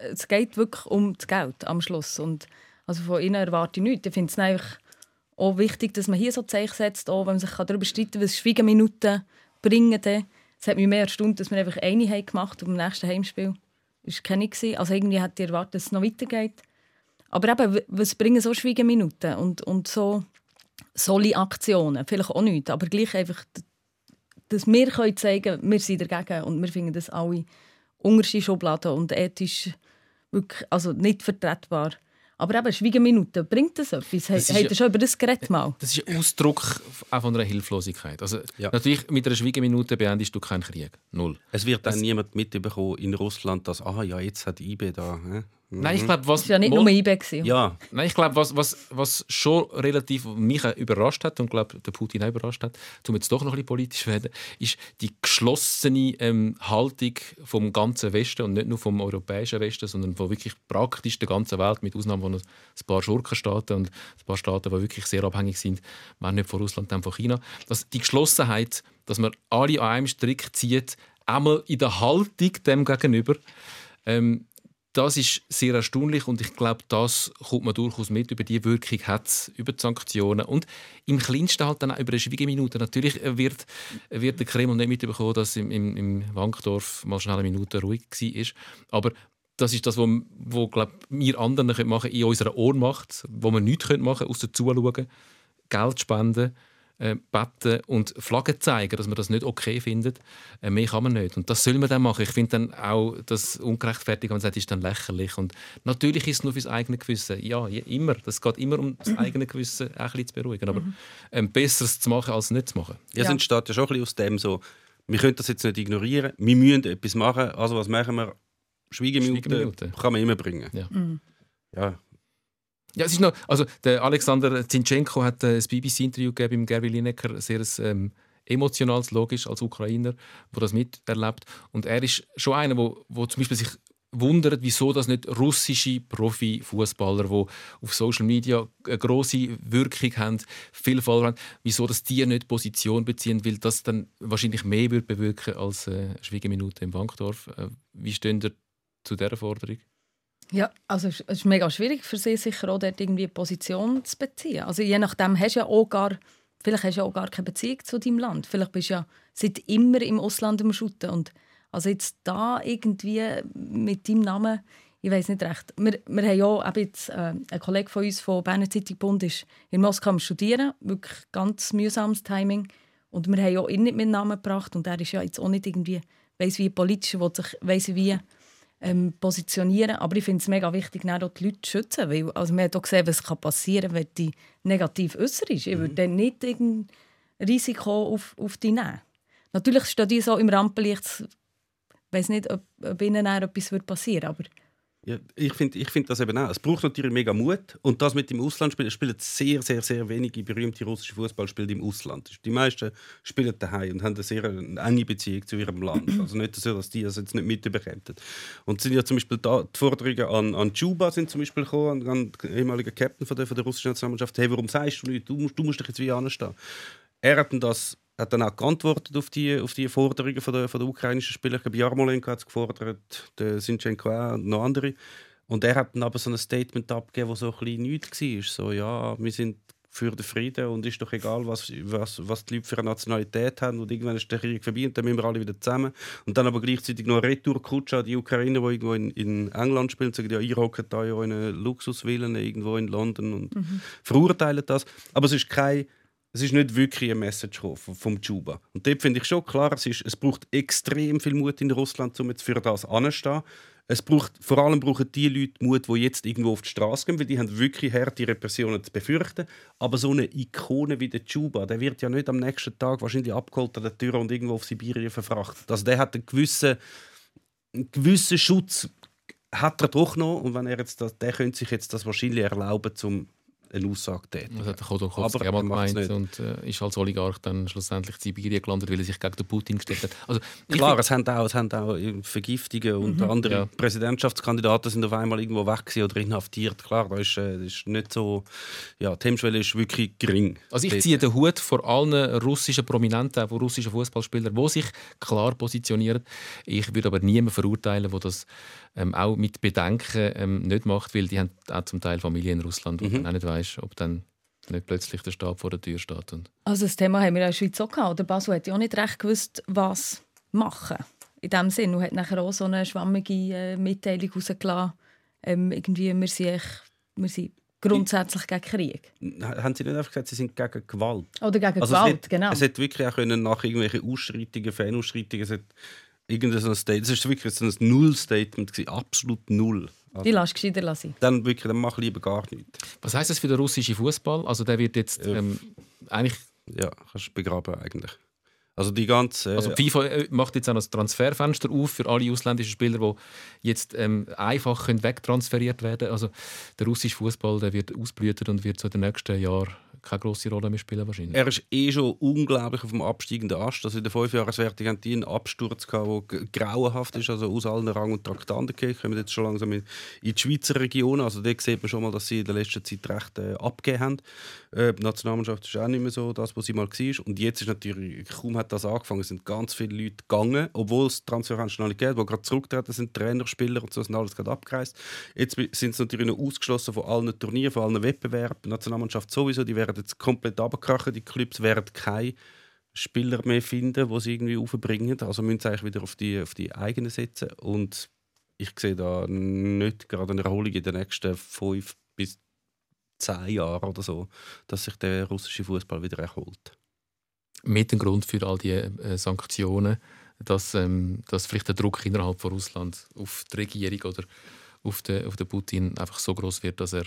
es geht wirklich um das Geld am Schluss und also von ihnen erwarte ich nichts. Ich finde es einfach auch wichtig, dass man hier so Zeichen setzt, auch wenn man sich darüber streiten kann, was Schweigeminuten bringen. Dann es hat mich mehr erstaunt, dass wir einfach eine haben gemacht und im nächsten Heimspiel war keine. Also irgendwie hätte ich erwartet, dass es noch weitergeht. Aber eben, was bringen so Schweigeminuten und, und so solche Aktionen? Vielleicht auch nicht, aber gleich einfach, dass wir können zeigen können, wir sind dagegen und wir finden das alle unterste Schubladen und ethisch wirklich, also nicht vertretbar. Aber eben, Schweigeminuten, bringt das etwas? Das Habt ihr schon über das geredet mal?
Das ist ein Ausdruck auch von einer Hilflosigkeit. Also, ja. Natürlich, mit einer Schweigeminute beendest du keinen Krieg. Null.
Es wird dann niemand mitbekommen in Russland, dass, ah ja, jetzt hat IB da...
Mhm. Nein, ich glaube, was.
Das war ja nicht nur IB.
Ja.
Nein, ich glaube, was, was, was schon relativ mich überrascht hat und glaube, der Putin auch überrascht hat, um jetzt doch noch ein bisschen politisch werden, ist die geschlossene ähm, Haltung vom ganzen Westen und nicht nur vom europäischen Westen, sondern von wirklich praktisch der ganzen Welt, mit Ausnahme von ein paar Schurkenstaaten und ein paar Staaten, die wirklich sehr abhängig sind, wenn nicht von Russland, dann von China. Dass die Geschlossenheit, dass man alle an einem Strick zieht, einmal in der Haltung dem gegenüber, ähm, das ist sehr erstaunlich und ich glaube, das kommt man durchaus mit. Über die Wirkung hat es, über die Sanktionen und im kleinsten halt dann auch über eine Schweigeminute. Natürlich wird, wird der Kreml nicht mitbekommen, dass im, im, im Wankdorf mal schnell eine Minute ruhig war. Aber das ist das, was wo, glaub, wir anderen machen in unserer Ohnmacht, wo wir nichts machen können, außer zuschauen, Geld spenden äh, beten und Flaggen zeigen, dass man das nicht okay findet. Äh, mehr kann man nicht. Und das soll man dann machen. Ich finde dann auch das ungerechtfertigt, wenn man sagt, ist dann lächerlich. Und natürlich ist es nur fürs eigene Gewissen. Ja, immer. Das geht immer um das eigene Gewissen auch ein bisschen zu beruhigen. Aber ähm, Besseres zu machen, als nicht zu machen.
Ja, es entsteht ja schon ein bisschen aus dem so, wir können das jetzt nicht ignorieren, wir müssen etwas machen, also was machen wir? Schweigeminute,
Schweigeminute.
kann man immer bringen.
Ja.
Ja,
Ja, es ist noch, also der Alexander Zinchenko hat äh, ein BBC-Interview gegeben im Gerbi Lineker, sehr ähm, emotionales, logisch, als Ukrainer, der das miterlebt. Und er ist schon einer, wo, wo zum Beispiel sich wundert, wieso das nicht russische Profifußballer, die auf Social Media eine große Wirkung haben, viel Follower haben, wieso das die nicht Position beziehen, weil das dann wahrscheinlich mehr würde bewirken als äh, Schwiegeminute im Bankdorf. Äh, wie stehen ihr zu dieser Forderung?
Ja, also es ist mega schwierig für sie sicher auch dort irgendwie eine Position zu beziehen. Also je nachdem hast du ja auch gar, vielleicht hast du ja auch gar keine Beziehung zu deinem Land. Vielleicht bist du ja seit immer im Ausland am Shooten und also jetzt da irgendwie mit deinem Namen, ich weiß nicht recht. Wir, wir haben ja eben jetzt, äh, ein Kollege von uns von Berner Zeitung Bund ist in Moskau am studieren, wirklich ganz mühsames Timing und wir haben ja ihn nicht mit Namen gebracht und er ist ja jetzt auch nicht irgendwie, weiss wie politisch, will sich, weiss wie ähm, positionieren. Aber ich finde es mega wichtig, auch die Leute zu schützen. Weil, also man hat auch gesehen, was kann passieren kann, wenn dich negativ äußerst. Ich würde dann nicht irgendein Risiko auf, auf dich nehmen. Natürlich stehen die so im Rampenlicht. Ich weiß nicht, ob, ob ihnen etwas passieren aber
Ja, ich finde ich find das eben auch. Es braucht natürlich mega Mut. Und das mit dem Auslandspielen, es spielen sehr, sehr, sehr wenige berühmte russische Fußballspieler im Ausland. Die meisten spielen daheim und haben eine sehr enge Beziehung zu ihrem Land. Also nicht so, dass die das jetzt nicht mitbekommen. Und sind ja zum Beispiel da, die Forderungen an, an Juba sind zum Beispiel gekommen, an, den ehemaligen Captain von der, von der russischen Nationalmannschaft. Hey, warum sagst du nicht? Du musst, du musst dich jetzt wie anstehen. Er hat das hat dann auch geantwortet auf die, auf die Forderungen von der, von der ukrainischen Spieler. Ich glaube, Jarmolenko hat es gefordert, der Sinchenko auch und noch andere. Und er hat dann aber so ein Statement abgegeben, das so ein bisschen nichts war. So, ja, wir sind für den Frieden und ist doch egal, was, was, was die Leute für eine Nationalität haben. Und irgendwann ist der Krieg vorbei und dann müssen wir alle wieder zusammen. Und dann aber gleichzeitig noch Retour-Kutsche an die Ukrainer, die irgendwo in, in England spielen, sagen, ja, ihr hockt da ja in einer Luxusvillen irgendwo in London und verurteilen das. Aber es ist kein es ist nicht wirklich eine Message vom Juba. Und dort finde ich schon klar, es, ist, es braucht extrem viel Mut in Russland, um jetzt für das anzustehen. Es braucht, vor allem brauchen die Leute Mut, die jetzt irgendwo auf die Straße gehen, weil die haben wirklich harte Repressionen zu befürchten. Aber so eine Ikone wie der Juba, der wird ja nicht am nächsten Tag wahrscheinlich abgeholt an der Tür und irgendwo auf Sibirien verfrachtet. Also der hat einen gewissen, einen gewissen Schutz hat er doch noch und wenn er jetzt das, der könnte sich jetzt das wahrscheinlich erlauben, zum eine Aussage tätigen.
Das hat Chodorkowski
Aber
auch mal gemeint und äh, ist als Oligarch dann schlussendlich in Sibirien gelandet, weil er sich gegen den Putin gestellt hat. Also,
Klar, es haben auch, es haben auch Vergiftungen und andere
Ja.
Präsidentschaftskandidaten sind auf einmal irgendwo weg oder inhaftiert. Klar, da ist, äh, das ist nicht so. Ja, die Hemmschwelle ist wirklich gering.
Also ich ziehe den Hut vor allen russischen Prominenten, auch vor russischen Fußballspielern, die sich klar positionieren. Ich würde aber niemanden verurteilen, der das ähm, auch mit Bedenken ähm, nicht macht, weil die haben auch zum Teil Familie in Russland, wo
Mhm.
auch nicht weiß, ob dann nicht plötzlich der Stab vor der Tür steht. Und
Also das Thema haben wir in der Schweiz auch gehabt. Der Basel hat ja auch nicht recht gewusst, was machen. In dem Sinn. Und hat nachher auch so eine schwammige äh, Mitteilung rausgelassen. Ähm, irgendwie, wir sind, echt, wir sind grundsätzlich gegen Krieg.
Haben Sie nicht einfach gesagt, Sie sind gegen Gewalt?
Oder gegen
Also
Gewalt,
es, hat,
genau.
es hat wirklich auch können nach irgendwelchen Ausschreitungen, Fanausschreitungen, es hat irgendein so ein Statement, es ist wirklich so ein Null-Statement absolut null. Also,
Die lass gescheiter lassen.
dann wirklich, dann mach lieber gar nichts.
was heißt das für den russischen Fußball? Also der wird jetzt
Ja.
ähm, eigentlich,
Ja, kannst du begraben eigentlich. Also die ganze... Äh,
also FIFA äh, macht jetzt auch das Transferfenster auf für alle ausländischen Spieler, die jetzt ähm, einfach können wegtransferiert werden. Also der russische Fußball, der wird ausblüten und wird so in den nächsten Jahren keine große Rolle mehr spielen wahrscheinlich.
Er ist eh schon unglaublich auf dem absteigenden Ast. Also in der Fünfjahreswertung haben die einen Absturz der grauenhaft ist, also aus allen Rang und Traktanten geht. Kommen jetzt schon langsam in, die Schweizer Region. Also dort sieht man schon mal, dass sie in der letzten Zeit recht äh, abgegeben haben. Äh, die Nationalmannschaft ist auch nicht mehr so das, was sie mal war. Und jetzt ist natürlich, kaum hat das angefangen, sind ganz viele Leute gegangen, obwohl es Transferfenster noch nicht geht, die gerade zurücktreten sind, Trainer, Spieler und so sind alles gerade abgereist. Jetzt sind sie natürlich noch ausgeschlossen von allen Turnieren, von allen Wettbewerben. Die Nationalmannschaft sowieso, die werden jetzt komplett abgekrachen. Die Clubs werden keine Spieler mehr finden, die sie irgendwie aufbringen. Also müssen sie eigentlich wieder auf die, auf die eigenen setzen. Und ich sehe da nicht gerade eine Erholung in den nächsten fünf bis zehn Jahren oder so, dass sich der russische Fußball wieder erholt.
mit dem Grund für all die äh, Sanktionen, dass, ähm, dass vielleicht der Druck innerhalb von Russland auf die Regierung oder auf den, auf den Putin einfach so groß wird, dass er,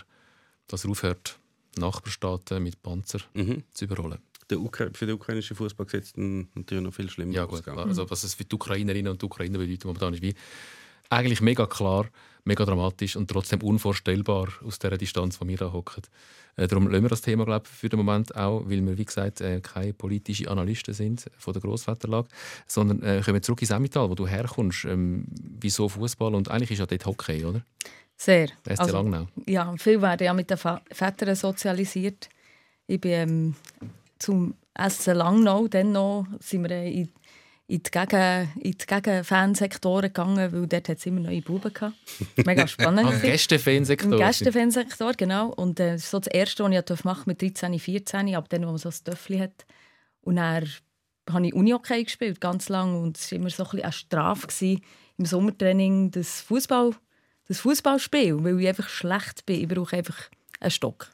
dass er aufhört, Nachbarstaaten mit Panzer
Mhm.
zu überrollen.
Für den ukrainischen Fußball sieht es natürlich noch viel schlimmer
Ja
aus.
gut, also was es für die Ukrainerinnen und Ukrainer bedeutet momentan ist wie eigentlich mega klar, mega dramatisch und trotzdem unvorstellbar aus der Distanz, wo wir da hocken. Äh, darum lassen wir das Thema glaub, für den Moment auch, weil wir wie gesagt äh, keine politischen Analysten sind von der Grosswetterlage, sondern äh, kommen zurück ins Emmental, wo du herkommst. Ähm, wieso Fußball und eigentlich ist ja dort Hockey, oder?
Sehr.
SC
Also,
Langnau.
ja, viele werden ja mit den Vätern sozialisiert. Ich bin ähm, zum SC Langnau, dann noch sind wir äh, in, in die Gegen, in die Gegenfansektoren gegangen, weil dort hat es immer neue Buben gehabt. Mega spannend.
Am Gäste-Fansektor.
Im Gästefansektor, genau. Und äh, das ist so das Erste, was ich machen mit 13, 14, ab dann, wo man so ein Töffel hat. Und dann habe ich Unihockey gespielt, ganz lange. Und es war immer so ein bisschen eine Strafe gewesen, im Sommertraining, das Fußball, das Fußballspiel, weil ich einfach schlecht bin. Ich brauche einfach einen Stock.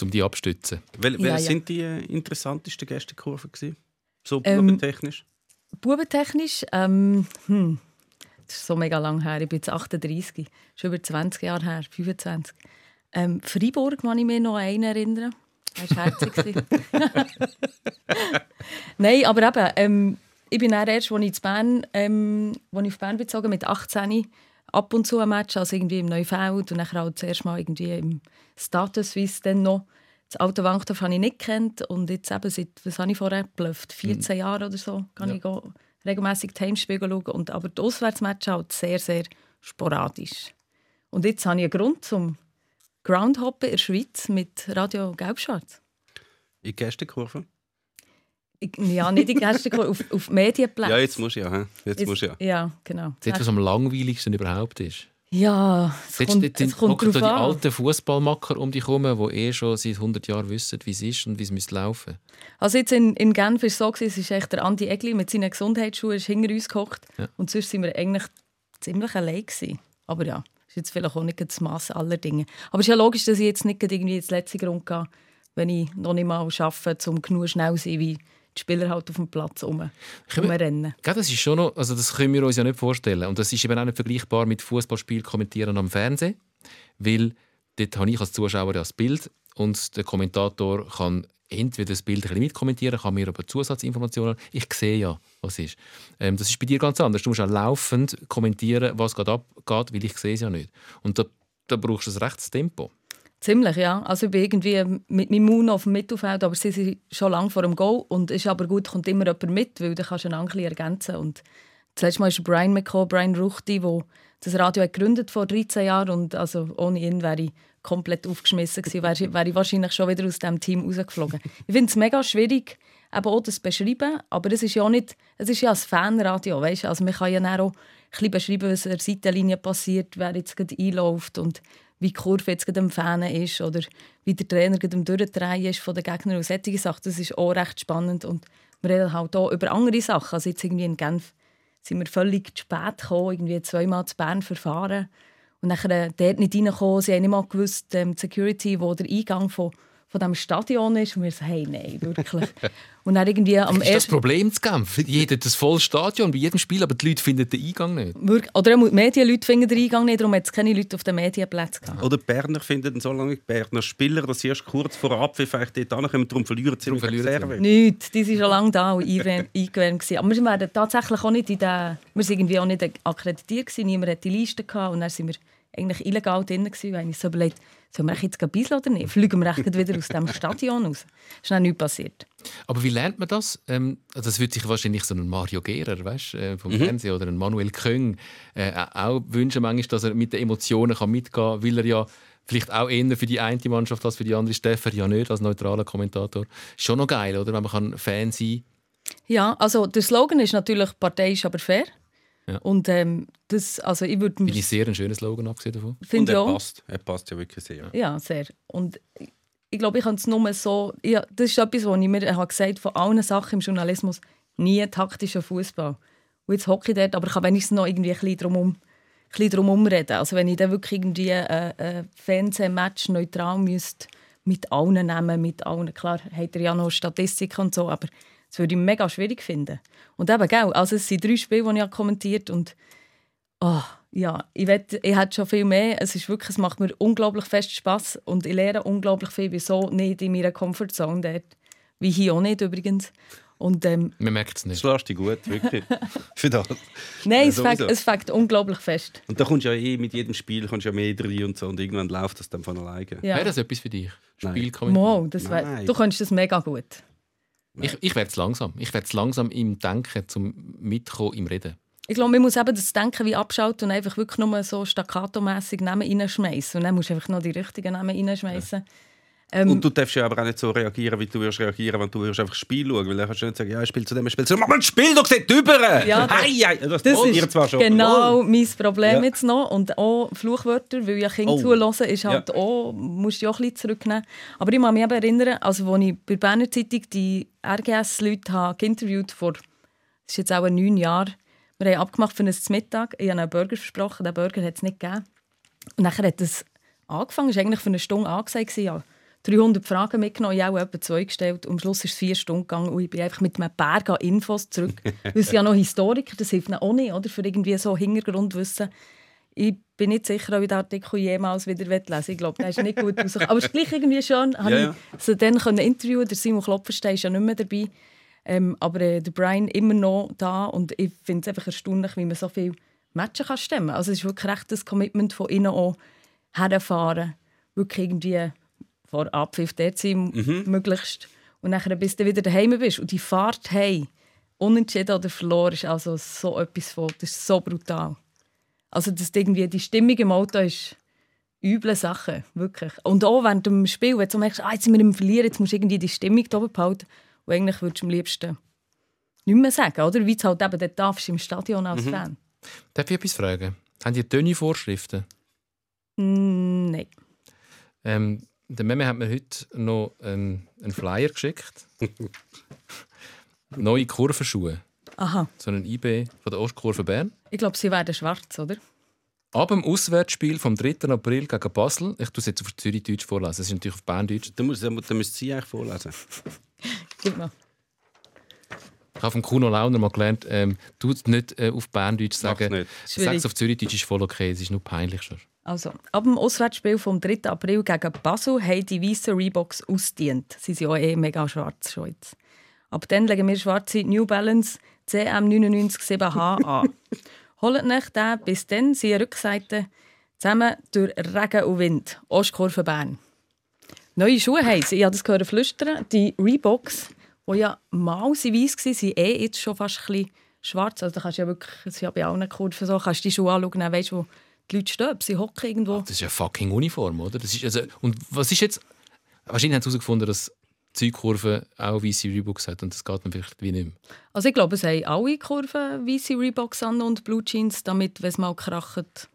Um die abstützen.
Wel
Ja,
welche
ja.
sind die äh, interessantesten Gästekurven gewesen? So
Ähm,
bubentechnisch?
Bubentechnisch, ähm, hm, das ist so mega lang her. Ich bin jetzt 38, schon über 20 Jahre her, 25. Ähm, Freiburg kann ich mich noch an einen erinnern. Das war herzig. Nein, aber eben, ähm, ich bin dann erst, als ich, in Bern, ähm, als ich auf Bern bezogen mit 18 ab und zu ein Match, also irgendwie im Neufeld und dann auch zuerst mal irgendwie im Status Suisse dann noch. Das alte Wankdorf habe ich nicht gekannt und jetzt eben seit, was habe ich vorher geblufft, 14 Jahren oder so, kann
Ja.
ich go, regelmässig die Heimspiele schauen. Und, aber die Auswärtsmatches halt sehr, sehr sporadisch. Und jetzt habe ich einen Grund zum Groundhoppen in der Schweiz mit Radio Gelbschwarz.
In Gästekurven?
Ich- Ja, nicht in Gästen, auf, auf Medienplätzen.
Ja, jetzt musst du ja. hä? Jetzt musst du ja.
Ja, genau.
Das was am langweiligsten überhaupt ist.
Ja, es
Jetzt
kommt,
dort
es kommt drauf
die
an.
alten Fußballmacher um dich herum, die eh schon seit 100 Jahren wissen, wie es ist und wie es müsste laufen.
Also jetzt in, in Genf war es so, es ist echt der Andi Egli mit seinen Gesundheitsschuhen ist hinter uns gehockt.
Ja.
Und sonst sind wir eigentlich ziemlich allein gewesen. Aber ja, ist jetzt vielleicht auch nicht das Mass aller Dinge. Aber es ist ja logisch, dass ich jetzt nicht irgendwie ins letzte Grund gehe, wenn ich noch nicht mal arbeite, um genug schnell zu sein, wie die Spieler halt auf dem Platz rum, rumrennen.
Gell, das ist schon noch, also das können wir uns ja nicht vorstellen. Und das ist eben auch nicht vergleichbar mit Fußballspiel kommentieren am Fernsehen, weil dort habe ich als Zuschauer ja das Bild und der Kommentator kann entweder das Bild ein bisschen mitkommentieren, kann mir aber Zusatzinformationen. Ich sehe ja, was ist. Ähm, das ist bei dir ganz anders. Du musst auch laufend kommentieren, was gerade abgeht, weil ich sehe es ja nicht. Und da, da brauchst du ein rechtes Tempo.
Ziemlich, ja. Also ich bin irgendwie mit meinem Mund auf dem Mittelfeld, aber sie sind schon lange vor dem Goal. Und ist aber gut, kommt immer jemand mit, weil dann kannst du einander ein bisschen ergänzen. Und das letzte Mal ist Brian mitgekommen, Brian Ruchti, der das Radio gegründet vor 13 Jahren und also ohne ihn wäre ich komplett aufgeschmissen gewesen, wäre, wäre ich wahrscheinlich schon wieder aus dem Team rausgeflogen. Ich finde es mega schwierig, eben auch das zu beschreiben, aber es ist ja auch nicht, es ist ja ein Fanradio, weißt? Also man kann ja auch ein bisschen beschreiben, was an der Seitenlinie passiert, wer jetzt gerade einläuft und wie die Kurve jetzt am Fähnen ist oder wie der Trainer am Durchdrehen ist von den Gegnern und solche Sachen. Das ist auch recht spannend und wir reden halt auch über andere Sachen. Also jetzt irgendwie in Genf sind wir völlig zu spät gekommen, irgendwie zweimal zu Bern verfahren und nachher dort nicht reingekommen. Sie haben nicht mal gewusst, ähm, die Security, wo der Eingang von, von diesem Stadion ist. Und wir so, hey, nein, wirklich. und dann irgendwie am
Das ist das. Problem zu Genf. Jeder hat ein volles Stadion bei jedem Spiel, aber die Leute finden den Eingang nicht.
Wirk- Oder die Medienleute finden den Eingang nicht, darum hat es keine Leute auf den Medienplätzen gehabt.
Oder die Berner finden so lange die Berner Spieler, dass sie erst kurz vor Abpfiff eigentlich dort ankommen, darum verlieren sie
verlieren
Reserve.
Nichts, die waren schon lange da und eingewärmt. Aber wir waren tatsächlich auch nicht in der, wir sind irgendwie auch nicht akkreditiert gewesen. niemand hatte die Liste gehabt und dann sind wir eigentlich illegal drin gewesen. Und ich so überlegt, sollen wir jetzt gehen bisseln oder nicht? Fliegen wir echt wieder aus dem Stadion raus? Ist dann nichts passiert.
Aber wie lernt man das? Ähm, das würde sich wahrscheinlich so ein Mario Gehrer weißt, äh, vom Fernsehen oder ein Manuel Köng äh, auch wünschen, manchmal, dass er mit den Emotionen kann mitgehen kann, weil er ja vielleicht auch eher für die eine Mannschaft als für die andere Stefan ja nicht als neutraler Kommentator. Schon noch geil, oder? Wenn man kann Fan sein
Ja, also der Slogan ist natürlich «Partei ist aber fair».
Ja.
Und ähm, das, also ich würde
Finde ich sehr ein schönes Slogan, abgesehen davon.
Und er
auch.
passt. Er passt ja wirklich sehr.
Ja, sehr. Und ich- glaube, ich kann es nur so. Ja, das ist etwas, was ich mir habe gesagt von allen Sachen im Journalismus. Nie taktischer Fußball. Und jetzt hocke ich dort, aber ich kann wenigstens noch irgendwie ein bisschen drumherum, ein bisschen drumherum reden. Also wenn ich dann wirklich irgendwie ein äh, Fernsehmatch neutral müsste, mit allen nehmen, mit allen. Klar, hat er ja noch Statistiken und so, aber Das würde ich mega schwierig finden. Und eben, gell, also es sind drei Spiele, die ich kommentiert habe und oh, ja, ich, wett, ich hätte schon viel mehr. Es, ist wirklich, es macht mir unglaublich fest Spass und ich lerne unglaublich viel, wieso nicht in meiner Comfortzone dort. Wie hier auch nicht übrigens. Und, ähm,
Man merkt es
Das
nicht.
schlägst du gut, wirklich. Für das.
nein, es fängt, es fängt unglaublich fest.
Und da kommst du ja eh mit jedem Spiel kommst du ja mehr rein und so und irgendwann läuft das dann von alleine.
Ja.
Wäre das etwas für dich?
Nein.
Wow, das wär,
Nein.
du könntest das mega gut.
Ich, ich werde es langsam. Ich werde es langsam im Denken, zum Mitkommen im Reden.
Ich glaube, man muss eben das Denken wie abschalten und einfach wirklich nur so staccato-mässig Namen reinschmeißen. Und dann musst du einfach noch die richtigen Namen reinschmeißen. Ähm,
Und du darfst ja aber auch nicht so reagieren, wie du würdest reagieren, wenn du würdest einfach das Spiel schauen Weil dann kannst du nicht sagen, ja, ich spiele zu dem, ich spiele zu dem. Mach mal das Spiel doch nicht über!
Ja, das-
Hei, hei. Das,
Das ist
zwar schon.
genau
Oh.
mein Problem
Ja.
jetzt noch. Und auch Fluchwörter, weil ja Kinder
Oh.
zulassen, ist halt auch, musst du auch ein bisschen zurücknehmen. Aber ich kann mich eben erinnern, also als ich bei der Berner Zeitung die RGS-Leute interviewt vor, das ist jetzt auch neun Jahren, wir haben abgemacht für einen Mittag. Ich habe einen Burger versprochen, den Burger hat es nicht gegeben. Und nachher hat es angefangen, es war eigentlich für eine Stunde angesagt. Ja. 300 Fragen mitgenommen, ich auch etwa zwei gestellt. Und am Schluss ist es vier Stunden gegangen und ich bin einfach mit einem Berg an Infos zurück. Weil es ja noch Historiker, das hilft auch nicht, oder? für irgendwie so Hintergrundwissen. Ich bin nicht sicher, ob ich den Artikel jemals wieder lesen will. Ich glaube, der ist nicht gut rausgekommen. Aber es ist gleich irgendwie schön.
Ja, ja.
Ich sie dann können interviewen Der Simon Klopferstein ist ja nicht mehr dabei. Ähm, aber äh, der Brian immer noch da. Und ich finde es einfach erstaunlich, wie man so viele Matches kann stemmen kann. Also es ist wirklich recht das Commitment von ihnen auch herfahren. Wirklich irgendwie vor Abpfiff dort sein, möglichst. Und nachher, bis du wieder daheim bist. Und die Fahrt hey, unentschieden oder verloren, ist also so etwas von, das ist so brutal. Also dass irgendwie die Stimmung im Auto ist üble Sache, wirklich. Und auch während dem Spiel, wenn du merkst, ah, jetzt sind wir im Verlieren, jetzt musst du irgendwie die Stimmung da oben behalten. Und eigentlich würdest du am liebsten nicht mehr sagen, oder? Wie du halt eben dort darfst im Stadion als Fan.
Darf ich etwas fragen? Haben die Töne-Vorschriften?
Mm, Nein.
Ähm, der Meme hat mir heute noch ähm, einen Flyer geschickt. Neue Kurvenschuhe.
Aha.
So einen IB von der Ostkurve Bern.
Ich glaube, sie werden schwarz, oder?
Ab dem Auswärtsspiel vom 3. April gegen Basel. Ich tue es jetzt auf Zürich-Deutsch vorlesen. Es ist natürlich auf Berndeutsch.
Da muss, da müsste sie eigentlich vorlesen.
Gib mal.
Ich habe von Kuno Launer mal gelernt, ähm, tu es nicht äh, auf Berndeutsch sagen.
nicht.
Sag es auf Zürich-Deutsch ist voll okay. Es ist nur peinlich schon.
Also, ab dem Auswärtsspiel vom 3. April gegen Basel haben die weißen Reeboks ausgedient. Sie sind ja eh mega schwarz schon jetzt. Ab dann legen wir schwarze New Balance CM 997H an. Holt nicht den, bis dann sind Rückseiten zusammen durch Regen und Wind. Ostkurve Bern. Neue Schuhe sie. Ich habe das gehört flüstern. Die Reeboks, die ja mal sie weiss waren, sind eh jetzt schon fast ein bisschen schwarz. Also da kannst du ja wirklich, es ist ja bei allen Kurven so, kannst du die Schuhe anschauen, weisst du, die Leute stehen, sie hocken irgendwo.
Das ist ja fucking Uniform, oder? Das ist also, und was ist jetzt... Wahrscheinlich haben sie herausgefunden, dass die Zeugkurve auch weiße Reeboks hat und das geht dann vielleicht wie nicht mehr.
Also ich glaube, es haben alle Kurven weiße Reeboks an und Blue Jeans, damit, wenn es mal kracht,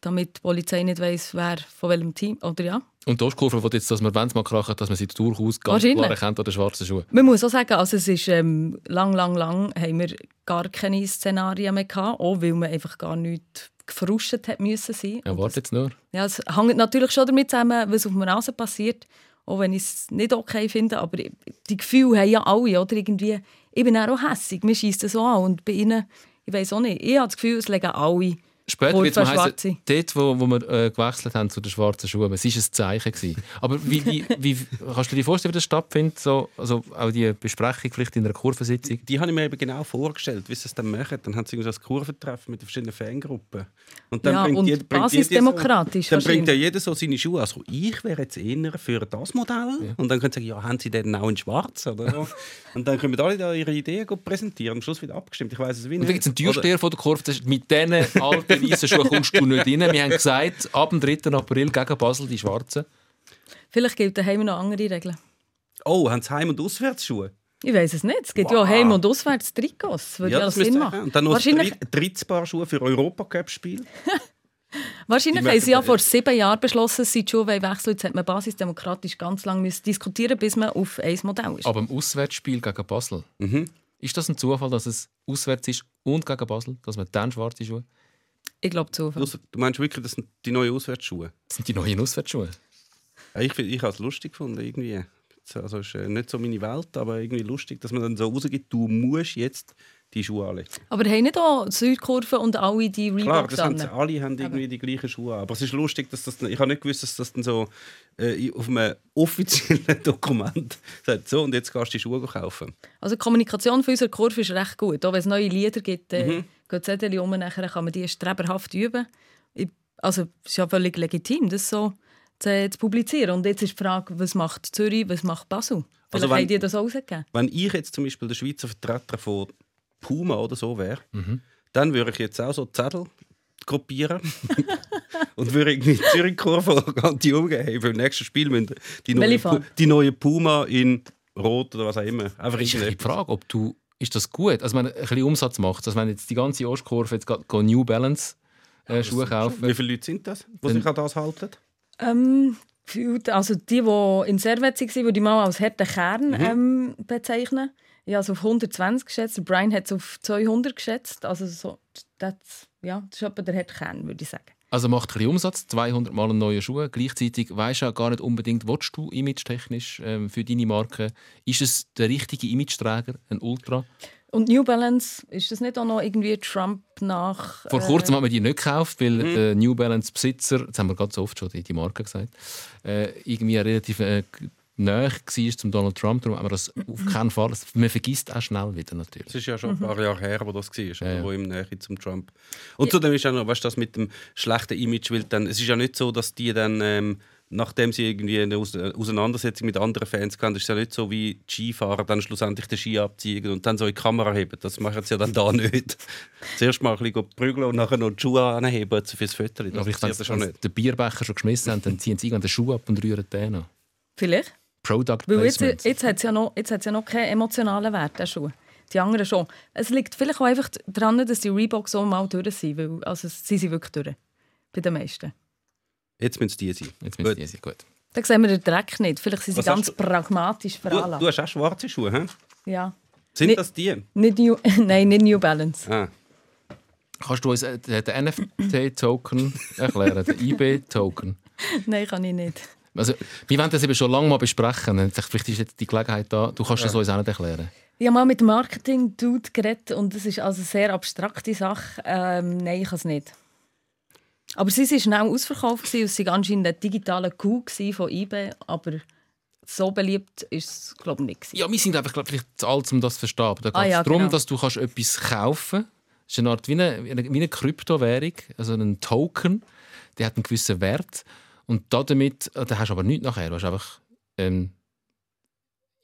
damit die Polizei nicht weiss, wer von welchem Team, oder ja.
Und die Ostkurve will jetzt, dass man, wenn es mal kracht, dass man sie durchaus ganz klar erkennt an den schwarzen Schuhen.
Man muss auch sagen, also es ist ähm, lang, lang, lang haben wir gar keine Szenarien mehr gehabt, auch weil man einfach gar nicht verruscht hat müssen sein.
Ja, warte jetzt nur.
Ja, es hängt natürlich schon damit zusammen, was auf dem Rasen passiert. Auch wenn ich es nicht okay finde. Aber die Gefühle haben ja alle. Oder? Irgendwie, ich bin auch hässig. Mir schießt das so an. Und bei ihnen, ich weiß auch nicht. Ich habe das Gefühl, es legen alle.
Später wird es heißen,
schwarze.
dort, wo, wo wir äh, gewechselt haben zu den schwarzen Schuhen, es war ein Zeichen. Gewesen. Aber wie, wie, wie, kannst du dir vorstellen, wie das stattfindet? So, also auch die Besprechung vielleicht in einer Kurvensitzung?
Die habe ich mir eben genau vorgestellt, wie sie es dann machen. Dann haben sie irgendwie so ein Kurventreffen mit den verschiedenen Fangruppen. Und dann
Ja, und
jeder- jeder
basisdemokratisch
So, dann bringt ja jeder so seine Schuhe. Also ich wäre jetzt eher für das Modell. Und dann können sie sagen, ja, haben sie den auch in schwarz? Oder so. Und dann können wir alle da ihre Ideen gut präsentieren. Am Schluss wird abgestimmt. Ich weiß es wie
Und da gibt es einen Türsteher von der Kurve, mit diesen alten weißen Schuhen kommst du nicht rein. Wir haben gesagt, ab dem 3. April gegen Basel die schwarzen.
Vielleicht gibt es daheim noch andere Regeln.
Oh, haben sie Heim- und Auswärtsschuhe?
Ich weiß es nicht. Es gibt ja auch Heim- und Auswärts Trikots. Das würde ja,
das
Sinn machen.
Und dann noch ein
wahrscheinlich
dritt- drittes Paar Schuhe für Europacup-Spiel.
wahrscheinlich haben sie ja vor sieben Jahren beschlossen, dass sie die Schuhe wechseln. Jetzt hat man basisdemokratisch ganz lange diskutieren bis man auf ein Modell ist.
Aber im Auswärtsspiel gegen Basel.
Mhm.
Ist das ein Zufall, dass es auswärts ist und gegen Basel, dass man dann schwarze Schuhe?
Ich glaube Zufall.
Du du meinst wirklich, das sind die neuen Auswärtsschuhe?
Das sind die neuen Auswärtsschuhe.
Ja, ich ich habe es lustig gefunden, irgendwie. Also ist äh, nicht so meine Welt, aber irgendwie lustig, dass man dann so rausgeht, du musst jetzt die Schuhe anlegen.
Aber haben nicht auch Südkurve und alle die
Klar,
Reeboks
das haben alle haben irgendwie die gleichen Schuhe an. Aber es ist lustig, dass das, ich habe nicht gewusst, dass das dann so äh, auf einem offiziellen Dokument sagt, so und jetzt kannst du die Schuhe kaufen.
Also die Kommunikation von unserer Kurve ist recht gut. Auch wenn es neue Lieder gibt, äh,
Mhm.
geht Zettel um, nachher kann man die streberhaft üben. Ich, also es ist ja völlig legitim, das so zu, zu publizieren. Und jetzt ist die Frage, was macht Zürich, was macht Basel? Vielleicht
Also wenn-
haben die das auch rausgegeben.
Wenn ich jetzt zum Beispiel der Schweizer Vertreter von Puma oder so wäre,
Mhm.
dann würde ich jetzt auch so Zettel gruppieren und würde irgendwie die Zürich-Kurve an die umgehen. Hey, beim nächsten Spiel müssen die neue, die neue Puma in Rot oder was auch immer. Einfach
ist die. Frage, ob du, ist das gut? Also wenn man ein bisschen Umsatz macht, also wenn jetzt die ganze Ostkurve jetzt gerade New Balance äh, Schuhe kaufen,
Wie viele Leute sind das, die sich an das halten?
Ähm, also die, die in Servet waren, würde ich mal als harten Kern
Mhm.
ähm, bezeichnen. Ich habe es auf 120 geschätzt, Brian hat es auf 200 geschätzt. Also so, das, ja, das ist etwa der harte Kern, würde ich sagen.
also macht ein bisschen Umsatz, 200 Mal einen neuen Schuh. Gleichzeitig weisst du ja gar nicht unbedingt, willst du image-technisch ähm, für deine Marke, ist es der richtige Imageträger, ein Ultra?
Und New Balance, ist das nicht auch noch irgendwie Trump nach...
Vor
äh,
kurzem hat man die nicht gekauft, weil
Mhm.
der New Balance Besitzer, jetzt haben wir ganz oft schon die, die Marke gesagt, äh, irgendwie relativ äh, nahe war zum Donald Trump. Darum haben wir das auf keinen Fall. Man vergisst auch schnell wieder natürlich.
Das ist ja schon ein paar Jahre her, wo das war,
Ja, ja.
wo im Nähe zum Trump. Und zudem ist auch noch, weißt du, das mit dem schlechten Image, weil dann, es ist ja nicht so, dass die dann, ähm, nachdem sie irgendwie eine Aus Auseinandersetzung mit anderen Fans hatten, ist es ja nicht so wie die Skifahrer dann schlussendlich den Ski abziehen und dann so in die Kamera heben. Das machen sie ja dann da nicht. Zuerst mal ein bisschen prügeln und nachher noch die Schuhe anheben fürs Foto. Das
Aber ich
ja schon
sie
nicht.
den Bierbecher schon geschmissen haben, dann ziehen sie irgendwann den Schuh ab und rühren den an.
Vielleicht.
Product
Weil jetzt, jetzt hat es ja, noch- jetzt hat's ja noch keinen emotionalen Wert, der Schuh. Die anderen schon. Es liegt vielleicht auch einfach daran, dass die Reeboks so mal durch sind. Weil, also sie sind wirklich durch. Bei den meisten.
Jetzt müssen es die sein.
Jetzt müssen die sein. Gut.
Da sehen wir den Dreck nicht. Vielleicht sind sie
Was
ganz pragmatisch
Du,
veranlagt.
du hast auch schwarze Schuhe, hä?
Ja.
Sind
Nee.
das die?
Nicht New, nein, nicht New Balance.
Ah.
Kannst du uns äh, den NFT-Token erklären, den eBay-Token?
nein, kann ich nicht.
Also, wir wollen das eben schon lange mal besprechen. Vielleicht ist jetzt die Gelegenheit da. Du kannst das uns auch nicht erklären.
Ich habe mal mit Marketing-Dude geredet und das ist also eine sehr abstrakte Sache. Ähm, nein, ich kann es nicht. Aber sie war schnell ausverkauft es war anscheinend ein digitaler Coup von eBay, aber so beliebt ist es, glaube ich, nicht.
Ja, wir sind einfach glaub, vielleicht zu alt, um das zu verstehen. Aber da geht
Ah,
es
ja,
darum,
genau.
dass du kannst etwas kaufen kannst. Das ist eine Art wie eine, wie eine, wie eine Kryptowährung, also ein Token. Der hat einen gewissen Wert. Und damit, äh, da hast du aber nichts nachher. Du hast einfach ähm,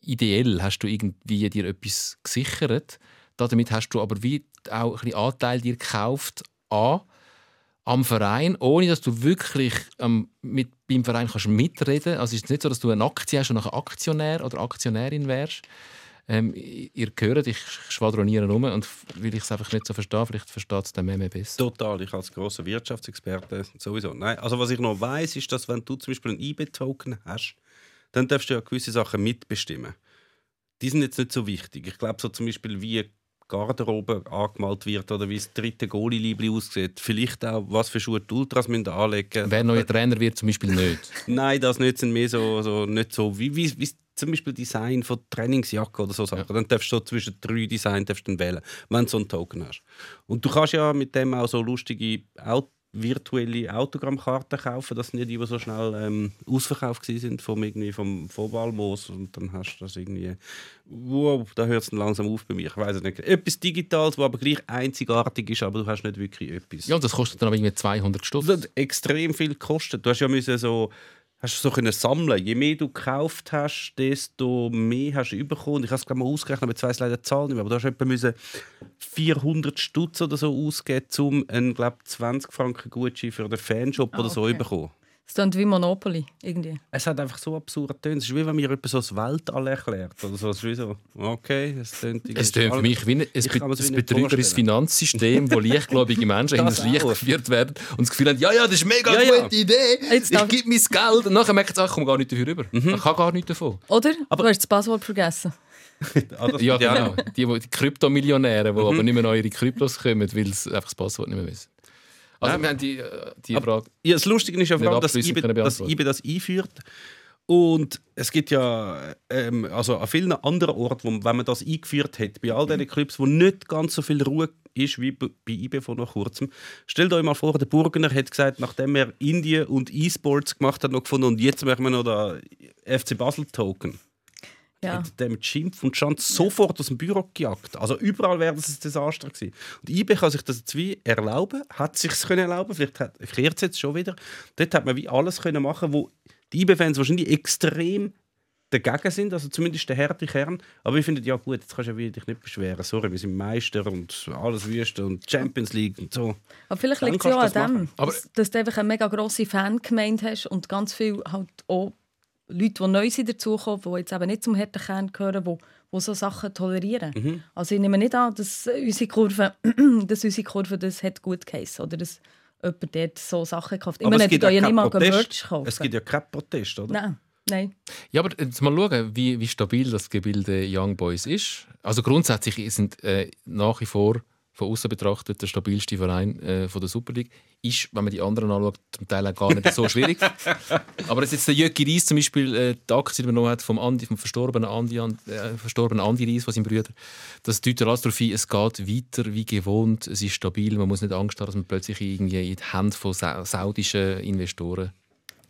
ideell hast du irgendwie dir etwas gesichert. Damit hast du aber wie auch ein Anteil dir gekauft an am Verein, ohne dass du wirklich ähm, mit, beim Verein kannst mitreden kannst. Also es ist nicht so, dass du eine Aktie hast und nachher Aktionär oder Aktionärin wärst. Ähm, ihr hört, ich schwadroniere rum und weil ich es einfach nicht so verstehe, vielleicht versteht es der Meme besser.
Total, ich als großer Wirtschaftsexperte sowieso. Nein, also was ich noch weiß, ist, dass wenn du zum Beispiel einen eBay-Token hast, dann darfst du ja gewisse Sachen mitbestimmen. Die sind jetzt nicht so wichtig. Ich glaube so zum Beispiel wie Garderobe angemalt wird oder wie das dritte Goalie-Liebli aussieht. Vielleicht auch, was für Schuhe die Ultras müssen anlegen
Wer neuer Trainer wird, zum Beispiel nicht.
Nein, das nicht, sind mehr so, so, nicht so wie, wie, wie zum Beispiel Design von Trainingsjacke oder so Sachen. Dann darfst du so zwischen drei Design darfst du dann wählen, wenn du so einen Token hast. Und du kannst ja mit dem auch so lustige Au virtuelle Autogrammkarten kaufen. Das sind ja die, die so schnell ähm, ausverkauft waren sind vom, irgendwie vom Vorwahlmoos. Und dann hast du das irgendwie... Wow, da hört es dann langsam auf bei mir. Ich weiß es nicht. Etwas Digitales, was aber gleich einzigartig ist, aber du hast nicht wirklich etwas.
Ja, und das kostet dann aber irgendwie 200 Stutz.
Das hat extrem viel gekostet. Du hast ja müssen so, hast so können sammeln. Je mehr du gekauft hast, desto mehr hast du bekommen. Ich habe es mal ausgerechnet, aber jetzt weiss leider die Zahl nicht mehr. Aber du hast etwa müssen 400 Stutz oder so ausgeben, um einen glaub, 20 Franken Gutschein für den Fanshop
Ah,
oder so
okay.
zu bekommen.
Es klingt wie Monopoly. Irgendwie.
Es hat einfach so absurd tönt. Es ist wie wenn mir jemand so das Weltall erklärt. Oder so. Es ist wie so, okay, es tönt
Es klingt für mich wie ein,
kann mir's
ein betrügerisches. Finanzsystem, wo leichtgläubige Menschen in
Das
Licht geführt werden und das Gefühl haben, ja, ja, das ist eine mega
Ja, ja.
gute Idee,
Jetzt
ich gebe mein Geld. Und nachher merken sie, ich komme gar nicht dafür rüber.
Mhm.
Ich kann gar nichts davon.
Oder?
Aber-
du hast das Passwort vergessen.
Ah,
ja genau. Die, die Kryptomillionäre, die
Mhm.
aber nicht mehr an ihre Kryptos kommen, weil sie einfach das Passwort nicht mehr wissen. Also,
Ja.
wir haben die, äh, die Frage.
Ja, das Lustige ist ja vor allem, dass
können
dass eBay das einführt. Und es gibt ja ähm, also an vielen anderen Orten, wo, wenn man das eingeführt hat, bei all diesen Clubs, wo nicht ganz so viel Ruhe ist wie bei IB vor noch kurzem. Stellt euch mal vor, der Burgener hat gesagt, nachdem er Indien und E-Sports gemacht hat, noch gefunden, und jetzt machen wir noch den FC Basel-Token.
Ja.
Hat der mit Schimpf und Schand sofort aus dem Büro gejagt. Also überall wäre das ein Desaster gewesen. Und IB kann sich das jetzt wie erlauben, hat sich es können erlauben, vielleicht hat- kehrt es jetzt schon wieder. Dort hat man wie alles können machen, wo die IB-Fans wahrscheinlich extrem dagegen sind, also zumindest der harte Kern. Aber ich finde, ja gut, jetzt kannst du dich nicht beschweren. Sorry, wir sind Meister und alles Wüste und Champions League und so.
Aber vielleicht liegt es ja an dem, dass, dass du einfach eine mega grosse Fangemeinde hast und ganz viele halt auch Leute, die neu sind dazukommen, die jetzt eben nicht zum harten Kern gehören, die, die so Sachen tolerieren.
Mhm.
Also ich nehme nicht an, dass unsere Kurve, dass unsere Kurve das hat gut geheißen oder dass jemand dort so Sachen kauft. Ich
Aber
meine,
es gibt
ja
ja
nicht
keinen
mal
Protest.
Merch kaufen.
Es gibt ja keinen Protest, oder?
Nein, nein.
Ja, aber jetzt mal schauen, wie, wie stabil das Gebilde Young Boys ist. Also grundsätzlich sind äh, nach wie vor von außen betrachtet der stabilste Verein äh, von der Super League. Ist, wenn man die anderen anschaut, zum Teil auch gar nicht so schwierig. aber dass jetzt der Jöcki Reis zum Beispiel äh, die Aktie übernommen hat vom, Andi, vom verstorbenen Andi, äh, verstorbenen Andi Reis, von seinem Bruder, das deutet alles darauf hin, es geht weiter wie gewohnt, es ist stabil, man muss nicht Angst haben, dass man plötzlich irgendwie in die Hände von sa saudischen Investoren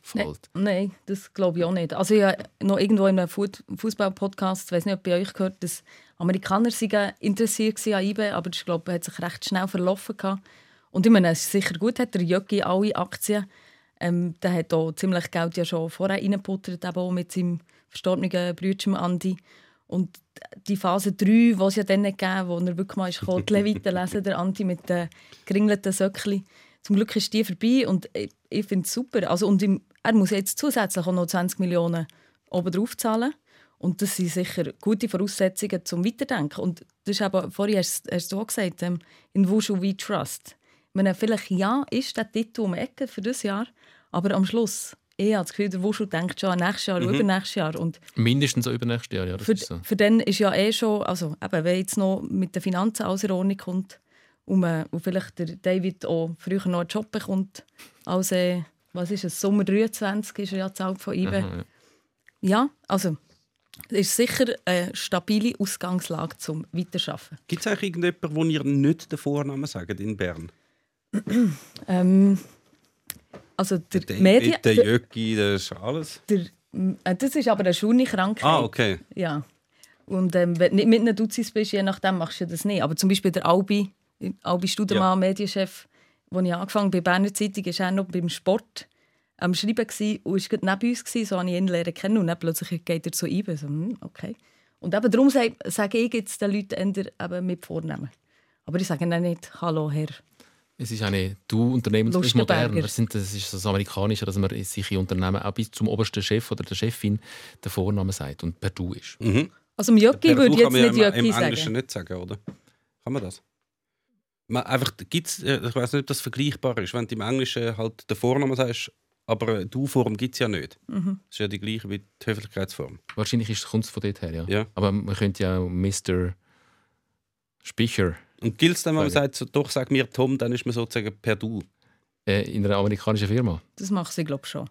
fällt.
Nein, das glaube ich auch nicht. Also ich habe noch irgendwo in einem Fußball-Podcast, ich weiß nicht, ob bei euch gehört, dass Amerikaner seien interessiert waren an IBE, aber ich glaube, hat sich recht schnell verlaufen. Und ich meine, es ist sicher gut, hat der Jöcki alle Aktien. Ähm, der hat auch ziemlich Geld ja schon vorher reingebuttert, eben auch mit seinem verstorbenen Brüdchen Andi. Und die Phase 3, die es ja dann gegeben wo er wirklich mal ist die Leviten lesen, der Andi mit den geringelten Söckchen. Zum Glück ist die vorbei und ich, ich finde es super. Also, und im, er muss jetzt zusätzlich auch noch 20 Millionen oben drauf zahlen. Und das sind sicher gute Voraussetzungen zum Weiterdenken. Und das ist eben, vorhin hast, hast du auch gesagt, ähm, in Wushu We Trust. Ich meine, vielleicht ja, ist der Titel um die Ecke für das Jahr, aber am Schluss, ich habe das Gefühl, der Wushu denkt schon an nächstes Jahr, mhm. übernächstes Jahr. Und
Mindestens auch übernächstes Jahr, ja, das
für,
ist so.
für den ist ja eh schon, also eben, wenn jetzt noch mit den Finanzen alles in Ordnung kommt und, man, und vielleicht der David auch früher noch einen Job bekommt, als, äh, was ist es, Sommer 23 ist er ja zahlt von IBE.
Aha, ja.
Ja, also es ist sicher eine stabile Ausgangslage zum Weiterarbeiten.
Gibt es eigentlich irgendjemanden, wo ihr nicht den Vornamen sagt in Bern?
Ähm, also der,
Der
Medien...
Der
der,
Jöcki, das ist alles.
der, äh, das ist aber eine Schulkrankheit.
Ah, okay.
Ja. Und ähm, wenn du nicht mit einem Duzis bist, je nachdem machst du das nicht. Aber zum Beispiel der Albi, Albi Studermann, Medienchef, als ich angefangen habe bei Berner Zeitung, war er noch beim Sport am Schreiben gewesen und war gerade neben uns, gewesen, so habe ich ihn lernen kennen und dann plötzlich geht er zu IBE. So, hm, okay. Und eben darum sage, sage ich jetzt den Leuten eher eben mit Vornamen. Aber ich sage ihnen nicht «Hallo, Herr».
Es ist eine du Unternehmen das ist modern. Das, sind, das ist das Amerikanische, dass man sich in Unternehmen auch bis zum obersten Chef oder der Chefin den Vornamen sagt und per Du ist.
Also im Jöcki würde ich jetzt
man
nicht Jöcki
im Englischen
sagen.
nicht sagen, oder? Kann man das? Man, einfach, gibt's, äh, ich weiß nicht, ob das vergleichbar ist, wenn du im Englischen halt den Vornamen sagst, aber eine Du-Form gibt es ja nicht.
Mhm.
Das ist ja die gleiche wie die Höflichkeitsform.
Wahrscheinlich kommt es von dort her, ja.
Ja.
Aber man könnte ja auch Mr. Spicher
Und gilt es dann, wenn man sagt, so, doch, sag mir Tom, dann ist man sozusagen per Du.
äh, in einer amerikanischen Firma.
Das macht sie, glaube ich, schon.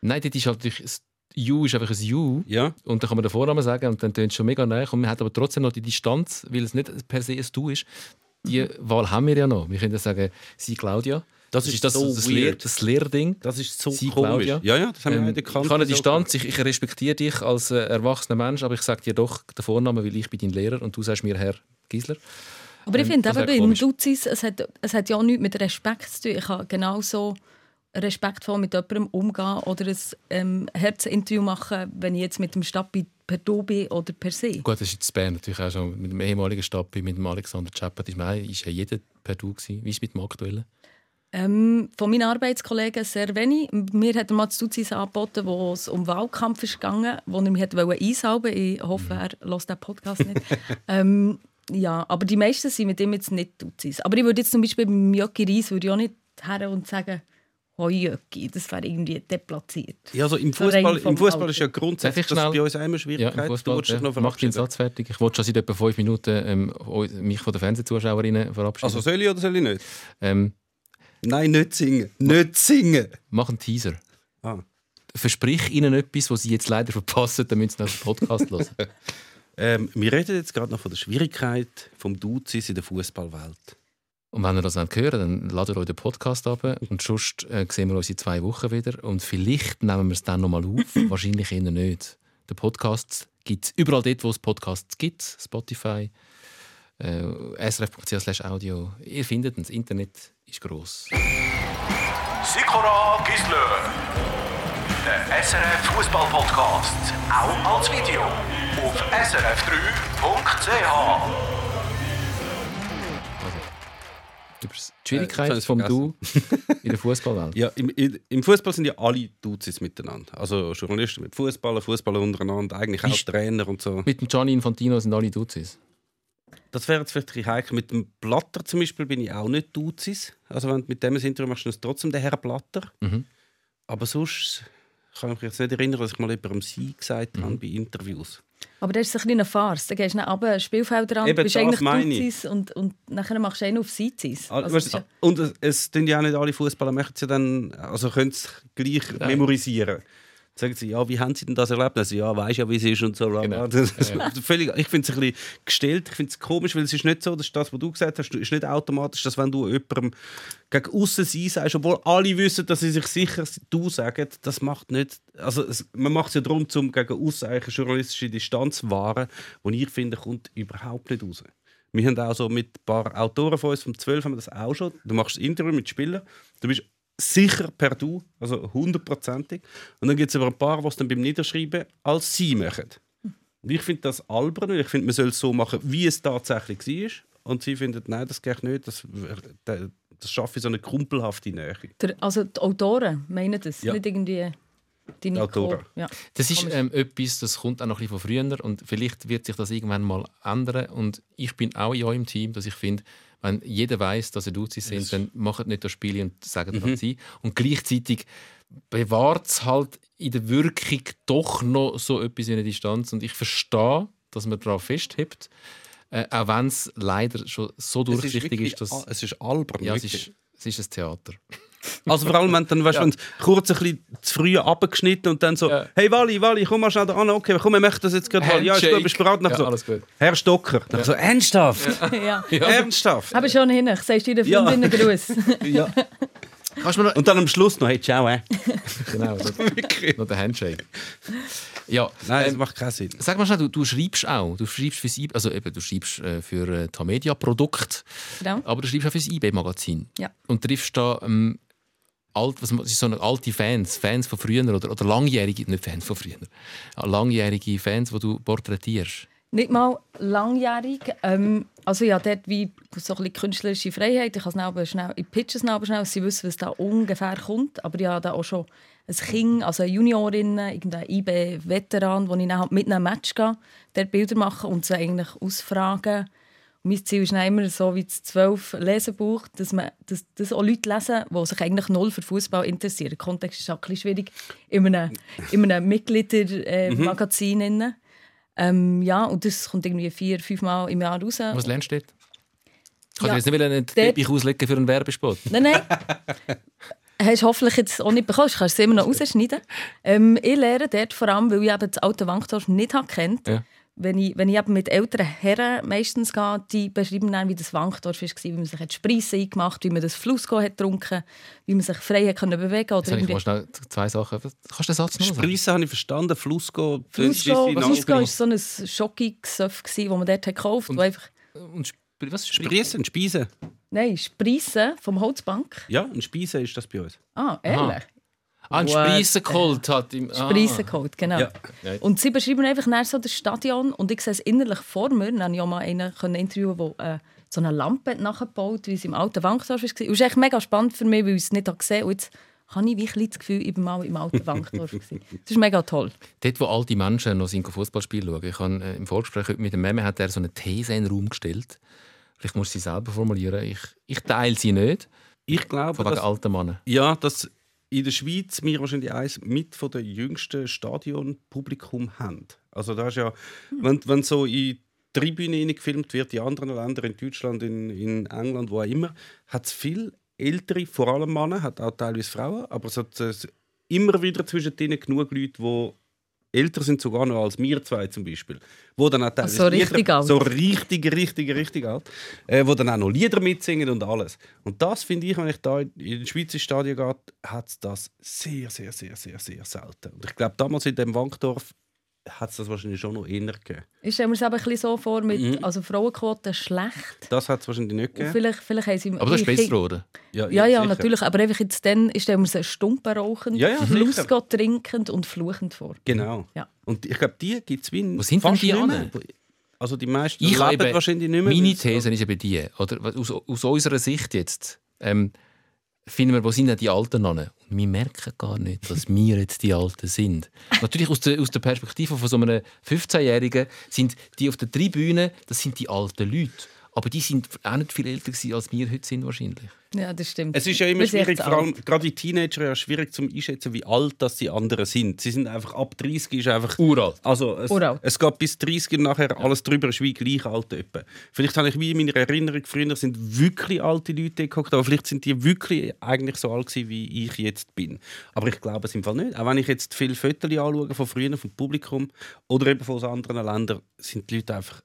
Nein, dort ist halt natürlich, das U ist einfach ein U
Ja?
und dann kann man den Vornamen sagen und dann tönt es schon mega nah und man hat aber trotzdem noch die Distanz, weil es nicht per se ein Du ist. Die
Mhm.
Wahl haben wir ja noch. Wir können ja sagen, sie Claudia.
Das ist
das,
so
das, Lehr,
weird.
das Lehrding.
Das ist so
Sie,
komisch.
Claudia.
Ja, ja, das haben wir
Ähm,
in der
ich habe eine Distanz, ich, ich respektiere dich als äh, erwachsener Mensch, aber ich sage dir doch den Vornamen, weil ich bin dein Lehrer und du sagst mir Herr Gisler.
Aber ich
Ähm,
finde
das
eben
wäre
bei. Duzis, es hat, es hat ja auch nichts mit Respekt zu tun. Ich kann genauso respektvoll mit jemandem umgehen oder ein ähm, Herzinterview machen, wenn ich jetzt mit dem Stappi per Du bin oder per se.
Gut, das ist jetzt Bern natürlich auch schon mit dem ehemaligen Stappi, mit dem Alexander Chappert, ist, ist ja jeder per Du gewesen. Wie ist es mit dem aktuellen?
Ähm, von meinen Arbeitskollegen sehr wenig. Mir hat er mal das Duzis angeboten, wo es um Wahlkampf ist gegangen, wo er mich hat wollte einsalben Ich hoffe, er hört den Podcast nicht. ähm, ja, aber die meisten sind mit ihm jetzt nicht Duzis. Aber ich würde jetzt zum Beispiel beim Jöcki Reis würde ich auch nicht her und sagen «Hoi Jöcki», das wäre irgendwie deplatziert.
Ja, also im Fußball, im Fußball ist ja grundsätzlich
ich
das
schnell-
bei uns immer
Ja,
Schwierigkeit.
im
du
Fußball. Ja,
noch
mach deinen. Satz fertig. Ich wollte schon seit etwa fünf Minuten ähm, mich von den Fernsehzuschauerinnen verabschieden.
Also soll ich oder soll ich nicht?
ähm,
Nein, nicht singen. Nicht singen.
mach einen Teaser.
Ah.
versprich ihnen etwas, was sie jetzt leider verpassen, dann müssen sie noch den Podcast hören.
Ähm, wir reden jetzt gerade noch von der Schwierigkeit vom Duzis in der Fußballwelt.
Und wenn ihr das hören wollt, dann ladet euch den Podcast ab und sonst äh, sehen wir uns in zwei Wochen wieder. Und vielleicht nehmen wir es dann nochmal auf, wahrscheinlich eher nicht. Der Podcast gibt es überall dort, wo es Podcasts gibt, Spotify, äh, srf.ch audio. Ihr findet das Internet ist gross.
Sikora Gisler. Der SRF Fußball Podcast. Auch als Video. Auf srf3.ch.
Über die Schwierigkeit
Äh, das
vom Du in der Fußballwelt.
Ja, im, im im Fußball sind ja alle Duzis miteinander. Also Journalisten mit Fußballer, Fußballer untereinander, eigentlich auch
Ist-
Trainer und so.
Mit dem Gianni Infantino sind alle Duzis.
Das wäre jetzt vielleicht ein bisschen heikel. Mit dem Blatter zum Beispiel bin ich auch nicht Duzis. Also wenn du mit dem ein Interview machst, dann ist es trotzdem der Herr Blatter.
Mhm.
Aber sonst kann ich mich jetzt nicht erinnern, dass ich mal über Sie gesagt habe bei Interviews.
Aber das ist ein bisschen eine Farce. Dann gehst du dann runter, Spielfeldrand,
Eben,
bist eigentlich. Duzis und, und nachher machst du einen auf Sizis. Also,
weißt
ja-
und es, es tun ja auch nicht alle Fußballer machen es ja dann, also können es gleich memorisieren. Sagen sie, ja, wie haben sie denn das erlebt? Also, ja, weiß ja, wie es ist und so.
Genau.
Das ist völlig, ich finde es ein bisschen gestellt, ich finde es komisch, weil es ist nicht so, das ist das, was du gesagt hast, ist nicht automatisch, dass wenn du jemandem gegen außen sie sagst, obwohl alle wissen, dass sie sich sicher du sagen, das macht nicht, also es, man macht es ja darum, um gegen außen eigentlich eine journalistische Distanz zu wahren, die ich finde, kommt überhaupt nicht raus. Wir haben auch so mit ein paar Autoren von uns vom 12 haben wir das auch schon. Du machst ein Interview mit Spielern, du bist sicher per Du, also hundertprozentig. Und dann gibt es aber ein paar, die es dann beim Niederschreiben als sie machen. Und ich finde das albern, weil ich finde, man soll es so machen, wie es tatsächlich war. Und sie finden, nein, das geht nicht, das, das schaffe ich so eine kumpelhafte Nähe.
Der, also die Autoren meinen das,
Ja.
nicht irgendwie die Nico.
Autoren.
Ja.
Das ist ähm, etwas, das kommt auch noch ein bisschen von früher und vielleicht wird sich das irgendwann mal ändern. Und ich bin auch in eurem Team, dass ich finde, wenn jeder weiß, dass ihr Duzis sind, dann macht nicht das Spiel und sagt
Mhm.
das sie. Und gleichzeitig bewahrt es halt in der Wirkung doch noch so etwas wie eine Distanz. Und ich verstehe, dass man darauf festhebt, äh, auch wenn es leider schon so
ist,
durchsichtig
wirklich,
ist, dass
es ist albern.
ja, es ist, es ist ein Theater.
Also vor allem, wenn dann, weißt,
Ja.
kurz ein bisschen zu früh abgeschnitten und dann so,
Ja.
hey Wally, Wally, komm mal schnell da an, okay, komm, wir möchten das jetzt gerade mal. Ja, ist gut, bist du bereit? Nach
Ja,
so,
alles gut.
Herr Stocker. Dann so, ernsthaft?
ja.
Ernsthaft?
Aber schon hin, ich deiner
Ja.
Freundin Gruß.
Ja.
Noch,
Und dann am Schluss noch, hey, ciao, äh.
genau, so, noch der Handshake. Ja,
Nein, das
ähm,
macht keinen Sinn.
Sag mal schnell, du, du schreibst auch. Du schreibst fürs IB, also eben, du schreibst äh, für äh, Tamedia Produkt,
Genau.
aber du schreibst auch fürs IB Magazin.
Ja.
Und triffst da ähm, alt, was ist so eine alte Fans, Fans von früher oder, oder langjährige, nicht Fans von früher, langjährige Fans, die du porträtierst.
Nicht mal langjährig. Ähm, also ja, dort wie so ein bisschen künstlerische Freiheit. Ich kann es schnell, ich pitche es schnell, sie wissen, was da ungefähr kommt. Aber ja, da auch schon ein Kind, also eine Juniorin, irgendein IB-Veteran, wo ich dann halt mit einem Match gehe, dort Bilder machen und sie eigentlich ausfragen. Mein Ziel ist immer so wie das 12 Lesebuch, dass, man, dass, dass auch Leute lesen, die sich eigentlich null für Fußball interessieren. Der Kontext ist auch ein bisschen schwierig in einem, in einem Mitgliedermagazin. Äh, ähm, ja, und das kommt irgendwie vier, fünf Mal im Jahr raus.
Was lernst du dort? Ich
Ja,
kann jetzt nicht einen Teppich auslegen für einen Werbespot.
Nein, nein. Hast du hoffentlich jetzt auch nicht bekommen. Du kannst es immer noch rausschneiden. Ähm, ich lehre dort vor allem, weil ich eben das alte Wankdorf nicht habe kennt.
Ja.
Wenn ich, wenn ich eben mit älteren Herren meistens gehe, die beschreiben dann, wie das Wankdorf war, wie man sich hat Spreisse eingemacht wie man das Flussko hat getrunken wie man sich frei hat können bewegen
ich
irgendwie...
mal schnell zwei Sachen. Kannst du den Satz noch sagen?
Spreisen habe ich verstanden, Flusco,
Flusco
Flusco
war so ein Schokigesöff, das man dort hat gekauft hat. einfach...
Und was?
Spreisen, Speisen.
Nein, Spreisse vom Holzbank.
Ja, ein Speisen ist das bei uns.
Ah, ehrlich?
Ah, ein
What?
Spreisen geholt hat. Im, ah.
Spreisse geholt, genau.
Ja.
Und sie beschreiben einfach nachher so das Stadion und ich sehe es innerlich vor mir. Dann habe ich mal einen können interviewen, der äh, so eine Lampe hat nachgebaut wie sie im alten Wankdorf war. Und es ist echt mega spannend für mich, weil ich es nicht gesehen habe. Und jetzt habe ich wirklich das Gefühl, ich bin mal im alten Wankdorf. Das ist mega toll.
Dort, wo alte Menschen noch sind, Fußballspiel schauen. Ich habe äh, im Vorgespräch heute mit dem Meme hat er so eine These in den Raum gestellt. Vielleicht musst du sie selber formulieren. Ich, ich teile sie nicht,
Ich glaube,
von wegen
dass,
alten Männern.
ja, dass in der Schweiz wir wahrscheinlich eins mit von der jüngsten Stadionpublikum haben. Also da ist ja, wenn, wenn so in Tribüne gefilmt wird, in anderen Ländern, in Deutschland, in, in England, wo auch immer, hat es viel ältere, vor allem Männer, hat auch teilweise Frauen, aber so das immer wieder zwischen denen genug Leute, die älter sind sogar noch als wir zwei zum Beispiel. Wo dann auch teilweise
so richtig
Lieder,
alt.
So richtig, richtig, richtig alt. Äh, wo dann auch noch Lieder mitsingen und alles. Und das finde ich, wenn ich da in den Schweizer Stadion gehe, hat es das sehr, sehr, sehr, sehr, sehr selten. Und ich glaube, damals in dem Wankdorf hat es das wahrscheinlich schon noch eher gegeben.
Ich stelle mir es aber ein bisschen so vor, mit
Mhm.
also Frauenquote schlecht.
Das hat es wahrscheinlich nicht
Und
gegeben.
vielleicht, vielleicht haben sie...
Aber das ist besser, oder?
Ja, ja,
sicher.
natürlich. Aber einfach jetzt dann, ich stelle mir sie Stumpen rauchend,
Ja, ja,
trinkend und fluchend vor.
Genau.
Ja.
Und ich glaube, die gibt es wie
Wo sind denn
fast
die alle?
Also die meisten
Ich habe
leben
eben-
wahrscheinlich nicht mehr.
Meine These ist eben die, oder? Aus, aus unserer Sicht jetzt, ähm, finden wir, wo sind denn die Alten? Und wir merken gar nicht, dass wir jetzt die Alten sind. Natürlich aus der, aus der Perspektive von so einem 15-Jährigen sind die auf der Tribüne, das sind die alten Leute. Aber die sind auch nicht viel älter gewesen, als wir heute sind wahrscheinlich.
Ja, das stimmt.
Es ist ja immer schwierig, vor allem gerade die Teenager, ja schwierig zum einschätzen, wie alt das die anderen sind. Sie sind einfach ab 30 ist einfach
Uralt.
Also es,
Uralt.
es geht bis 30 und nachher alles drüber ist wie gleich alt etwa. Vielleicht habe ich wie in meiner Erinnerung früher sind wirklich alte Leute geguckt, aber vielleicht sind die wirklich eigentlich so alt gewesen, wie ich jetzt bin. Aber ich glaube es im Fall nicht. Auch wenn ich jetzt viele Fotos anschaue von früher vom Publikum oder eben von aus anderen Ländern, sind die Leute einfach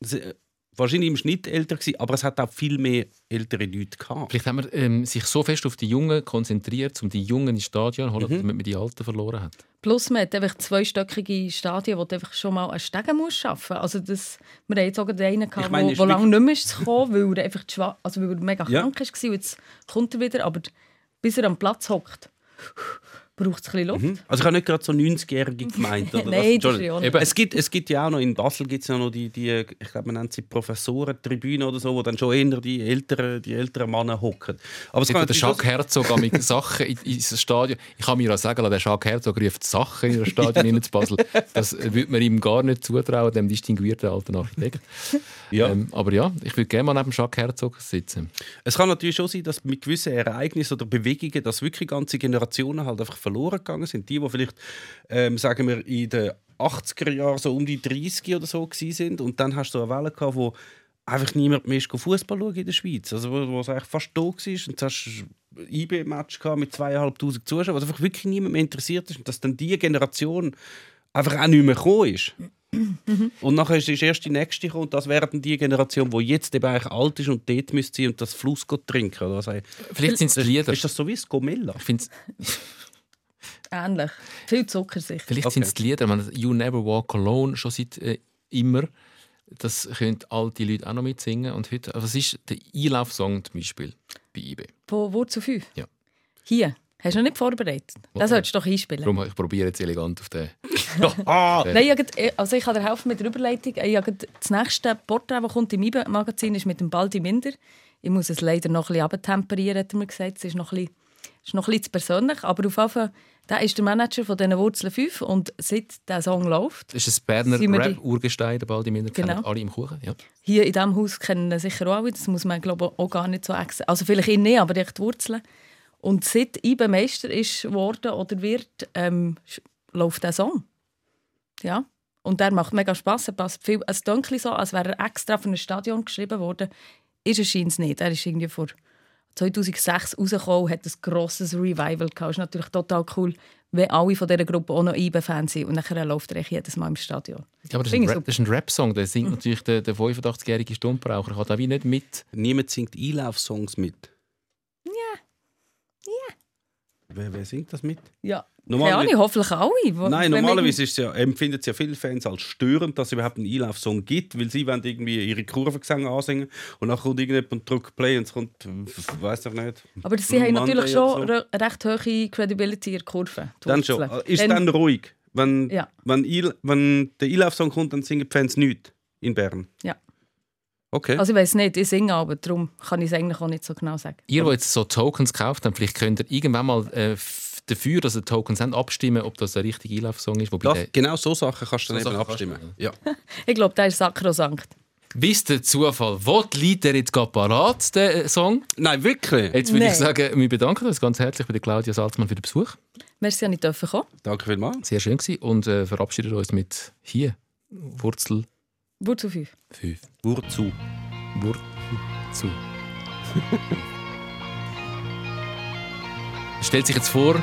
sie- wahrscheinlich im Schnitt älter gewesen, aber es hat auch viel mehr ältere Leute gehabt.
Vielleicht haben wir ähm, sich so fest auf die Jungen konzentriert, um die Jungen ins Stadion zu holen,
Mhm.
damit man die Alten verloren hat.
Plus man hat einfach zweistöckige Stadien, wo du einfach schon mal einen Stegen musst schaffen. Also das, wir haben jetzt auch einen gehabt,
meine,
wo,
ist
wo lange nicht mehr ist gekommen, weil er einfach zu schwa- also weil er mega
Ja.
krank war. Und jetzt kommt er wieder, aber bis er am Platz hockt, braucht es ein bisschen Luft.
Mhm. Also ich habe nicht gerade so 90-Jährige gemeint. Oder?
Nein, das ist
Entschuldigung.
ja auch nicht.
Eben.
Es gibt, es gibt ja auch noch, in Basel gibt es ja noch die, die ich glaube man nennt sie Professorentribüne oder so, wo dann schon eher die älteren, die älteren Männer hocken. Aber
der Jacques Herzog mit Sachen in, ins Stadion. Ich kann mir auch sagen, der Jacques Herzog ruft Sachen in das Stadion rein zu Basel. Das würde man ihm gar nicht zutrauen, dem distinguierten alten Architekt.
Ja.
Ähm, aber ja, ich würde gerne mal neben Jacques Herzog sitzen.
Es kann natürlich schon sein, dass mit gewissen Ereignissen oder Bewegungen, dass wirklich ganze Generationen halt einfach verloren gegangen sind. Die, die vielleicht, ähm, sagen wir, in den 80er Jahren so um die 30 oder so sind und dann hast du eine Welle gehabt, wo einfach niemand mehr Fußball schauen in der Schweiz. Also wo, wo es eigentlich fast da war und jetzt hast du ein IB-Match gehabt mit zweieinhalbtausend Zuschauern, was einfach wirklich niemand mehr interessiert ist und dass dann diese Generation einfach auch nicht mehr gekommen ist. Und nachher ist erst die nächste gekommen, und das wäre dann die Generation, die jetzt eben eigentlich alt ist und dort müsste sein und das Fluss trinken. Oder? Also,
Vielleicht sind es Lieder.
ist das so wie Gomella?
Ich find's,
Ähnlich. Viel Zucker sicher.
vielleicht
Okay.
sind es die Lieder. Man, You Never Walk Alone schon seit äh, immer. Das können alte Leute auch noch mitsingen. Und heute, also was ist der Einlaufsong zum Beispiel bei IB?
Von Wurzel 5?
Ja.
Hier. Hast du noch nicht vorbereitet? Das solltest du doch einspielen.
Darum, ich probiere jetzt elegant auf den.
Ah!
Nein, ich, grad- also ich kann dir helfen mit der Überleitung. Ich hab grad- das nächste Porträt, das kommt im IBE-Magazin, ist mit dem Baldi Minder. Ich muss es leider noch ein bisschen abtemperieren, hat er mir gesagt. Es ist noch ein bisschen, ist noch ein bisschen persönlich. Aber auf jeden Fall, der ist der Manager von diesen Wurzeln 5 und seit der Song läuft,
Das ist ein Berner
die-
Rap-Urgestein, der Baldi Minder.
Genau.
Kennen alle im Kuchen. Ja.
hier in diesem Haus kennen sicher auch alle. Das muss man glaube ich, auch gar nicht so extra. Also vielleicht ihn nicht, aber die Wurzeln. Und seit IBE Meister ist geworden oder wird, ähm, läuft der Song. Ja. Und der macht mega Spass. Er passt viel. Es klingt so, als wäre er extra für ein Stadion geschrieben worden. Ist er scheint nicht. Er ist irgendwie vor 2006 rausgekommen und hat ein grosses Revival gehabt. Das ist natürlich total cool, wenn alle von dieser Gruppe auch noch IBE-Fans sind. Und dann läuft er echt jedes Mal im Stadion.
Ja, aber das ist
Finde
ein,
ich
Rap, das ist ein Rap-Song. Der singt natürlich der, der 85-jährige Stumbraucher. Er kann da wie nicht mit.
Niemand singt Einlaufsongs mit.
Ja.
Wer, wer singt das mit?
Ja.
Normal-
Keine Ahnung, hoffentlich alle. Wo-
Nein, normalerweise ist es ja, empfinden es ja viele Fans als störend, dass es überhaupt einen Einlaufsong gibt, weil sie wollen irgendwie ihre Kurvengesänge ansingen und dann kommt irgendjemand und drückt Play und es kommt, weiß ich nicht.
Aber sie haben natürlich schon
so.
re recht hohe Credibility in der Kurve. die
Dann schon. Ist dann ruhig. Wenn,
Ja.
wenn, Il, wenn der Einlaufsong kommt, dann singen die Fans nichts in Bern.
Ja.
Okay.
Also ich weiß nicht, ich singe aber, darum kann ich es eigentlich auch nicht so genau sagen.
Ihr, die jetzt so Tokens gekauft habt, vielleicht könnt ihr irgendwann mal äh, dafür, dass ihr Tokens habt, abstimmen, ob das der richtige Einlaufsong ist. Wobei
das, genau so Sachen kannst du dann
So
eben abstimmen. Ja.
Ich glaube, der ist sakrosankt.
Wisst der Zufall, wo liegt der jetzt gerade parat, der äh, Song?
Nein, wirklich?
Jetzt würde ich
Nein.
sagen, wir bedanken uns ganz herzlich bei der Claudia Salzmann für den Besuch.
Merci, dass ich dürfen kommen.
Danke vielmals.
Sehr schön gewesen. Und äh, verabschieden uns mit hier, Wurzel
Wurzel 5.
5.
Wurzu.
Wurzel. Stellt sich jetzt vor,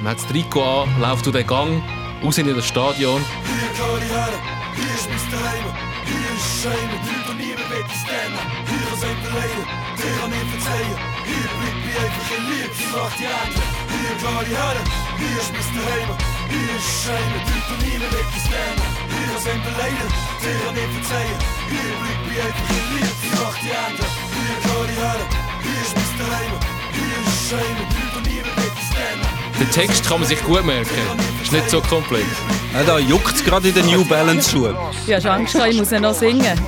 man hat das Trikot an, läuft durch den Gang, raus in das Stadion.
Hier kann ich her, hier ist mein Daheim. Hier ist Leute, die niemand will es kennen. Hier sind wir leiden, dir kann ich verzeihen. Hier bleibt mir einfach in Liebe, die macht die Ende. Hier kann ich her, hier ist mein Daheim. Hier ist Leute, die niemand will es kennen. Hier sind wir leiden, dir kann ich verzeihen. Hier bleibt mir einfach in Liebe, die macht die Ende. Hier kann ich her, hier ist mein Daheim. Hier ist Schein, die
Den Text kann man sich gut merken. Ist nicht so komplex.
Ja, da juckt es gerade in den New Balance Schuhen.
Ja, hast Angst, ich muss ja noch singen.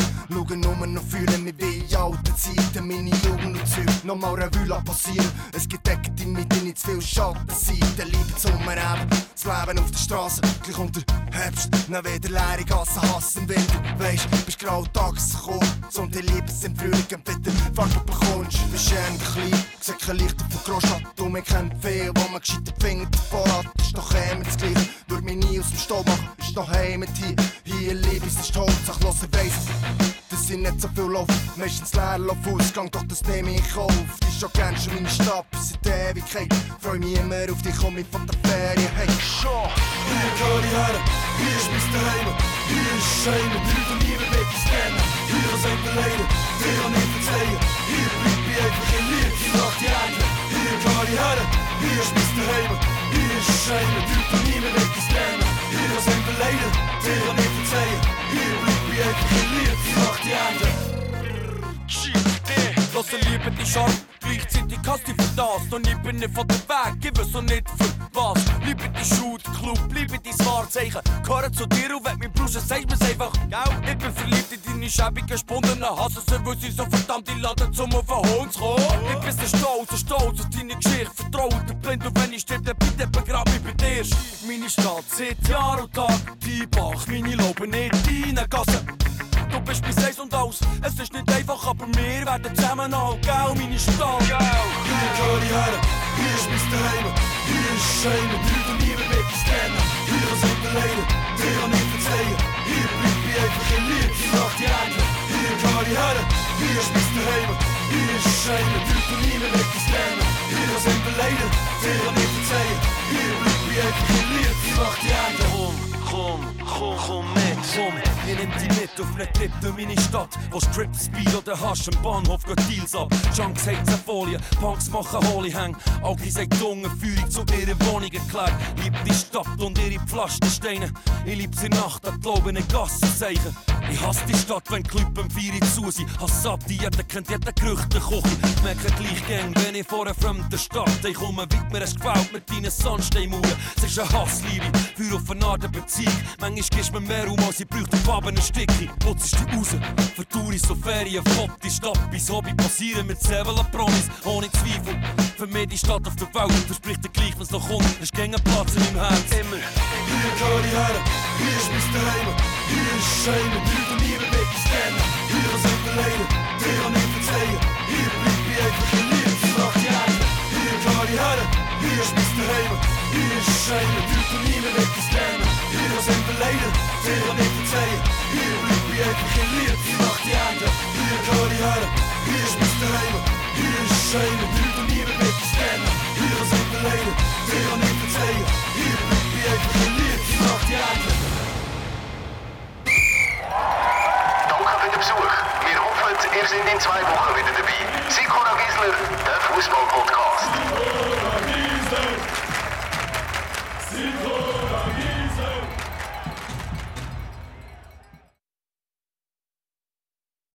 Stab, bin aufgewachsen hier. Schau nur noch fühlen mich wie in alten Zeiten. Meine Jugend und Zeug nochmal Revue passieren. Es gibt die nicht, nicht zu viel Schattenseiten. Liebe Sommer eben, das Leben auf der Straße. Gleich unter Herbst, dann wieder leere Gassen, Hass im Winter. Weisst, bist grau tags gekommen. Und die Liebe im Frühling und wieder Farbe bekommst. Bist ein klein, seh kein Licht auf der Großstadt. Und wir kennen viel, wo man gescheite Finger davor hat. Ist doch immer das Gleiche, würde mich nie aus dem Stall machen. Ist noch Heimat hier, hier Liebe ist die Hauptsache, los, ich weiss dass ich nicht so viel laufe. Meistens leer Ausgang, doch das nehme ich auf. Die schon gern schon meine Stadt bis in die Ewigkeit. Freu mich immer auf dich, komm ich von der Ferien. Hey, schon! Hier kann ich her, hier ist mein Daheim. Hier ist Schein, die Leute, niemand will es kennen. Hier sind wir leiden, dir kann ich verzeihen. Hier bleibt mir einfach in Liebe, die macht die Ende. Hier kann ich her, hier ist mein Daheim. Hier ist Schein, die Leute, will es kennen. Hier sind wir leiden, dir kann ich verzeihen. Hier bleibt in Liebe, die macht die Ende. Lass liebe die Schar, gleichzeitig hast du für das. Und ich bin nicht von der Weg, weiß auch nicht für was. Liebe die der Club, liebe dein Wahrzeichen. Gehöre zu dir und wenn mein Bruder sagt mir's einfach, gell? Ich bin verliebt in deine schäbigen Spunden, hasse sie, weil sie so verdammt die laden, zum auf den Hund zu kommen. Ich bin so stolz, so stolz auf deine Geschichte, vertraut dir blind und wenn ich stirb, dann bitte begrab mich bei dir. Meine Stadt seit Jahr und Tag, die Bach, meine Lobe nicht deine Gasse. Aus. Es ist nicht einfach, aber wir werden zusammen auch, gell, meine Stadt. Hier kann ich her, hier ist mein Daheim. Hier ist Schein, die Leute, die niemand will es kennen. Hier sind wir leiden, dir kann ich verzeihen. Hier bleibt mir einfach in Liebe, die die. Hier kann ich her, hier ist mein Daheim. Hier ist Schein, die Leute, die kennen. Hier sind wir leiden, dir kann ich verzeihen. Hier bleibt mir einfach in Liebe, die macht die. Komm, komm, komm, mit, komm. Ich nehm dich mit auf Trip durch meine Stadt, wo Strip, Speed oder Hasch am Bahnhof geht Deals ab. Junks heizen Folie, Punks machen Holy Hang. Augi sagt Dunge, Führung zu ihrer Wohnung erklärt. Lieb die Stadt und ihre Pflastersteine. Ich lieb sie Nacht, das Glauben in Gassenzeichen. Ich hasse die Stadt, wenn die Leute beim Vieri zu sind. Hass ab, die jeder kennt jeden Gerüchtekoche. Merke gleich gern, wenn ich vor einer fremden Stadt ich komme, weit mir es gefällt mit deinen Sandsteinmauern. Es ist eine Hassliebe, für auf eine Art eine Beziehung. Manchmal gibst du mir mehr um, als ich bräuchte auf Abend ein Stückchen. Putzest dich raus, für Touris so Ferien, Foto, die Stadt, bis Hobby passieren mit Sevilla Promis, ohne Zweifel. Für mich die Stadt auf der Welt, verspricht dir gleich, wenn's noch kommt, hast gegen Platz in meinem Herz. Immer. Hier kann ich her, hier ist mein Daheim. Hier ist Leute, die niemand will es kennen. Hier sind wir leiden, dir kann ich verzeihen. Hier bleibt mir einfach in Liebe, die macht die Ende. Hier kann ich her, hier ist mein Daheim. Hier ist Leute, die niemand will es kennen. Hier sind wir leiden, dir kann ich verzeihen. Hier bleibt mir einfach in Liebe, die macht die Ende. Hier kann ich her, hier ist mein Daheim. Hier Schein, die Leute, die niemand will es kennen. Hier wir leiden, dir kann ich verzeihen. Hier bleibt mir einfach in Liebe, die macht die Ende.
Danke für den Besuch. Wir hoffen, ihr seid in zwei Wochen wieder dabei. Sikora Gisler, der Fußball-Podcast.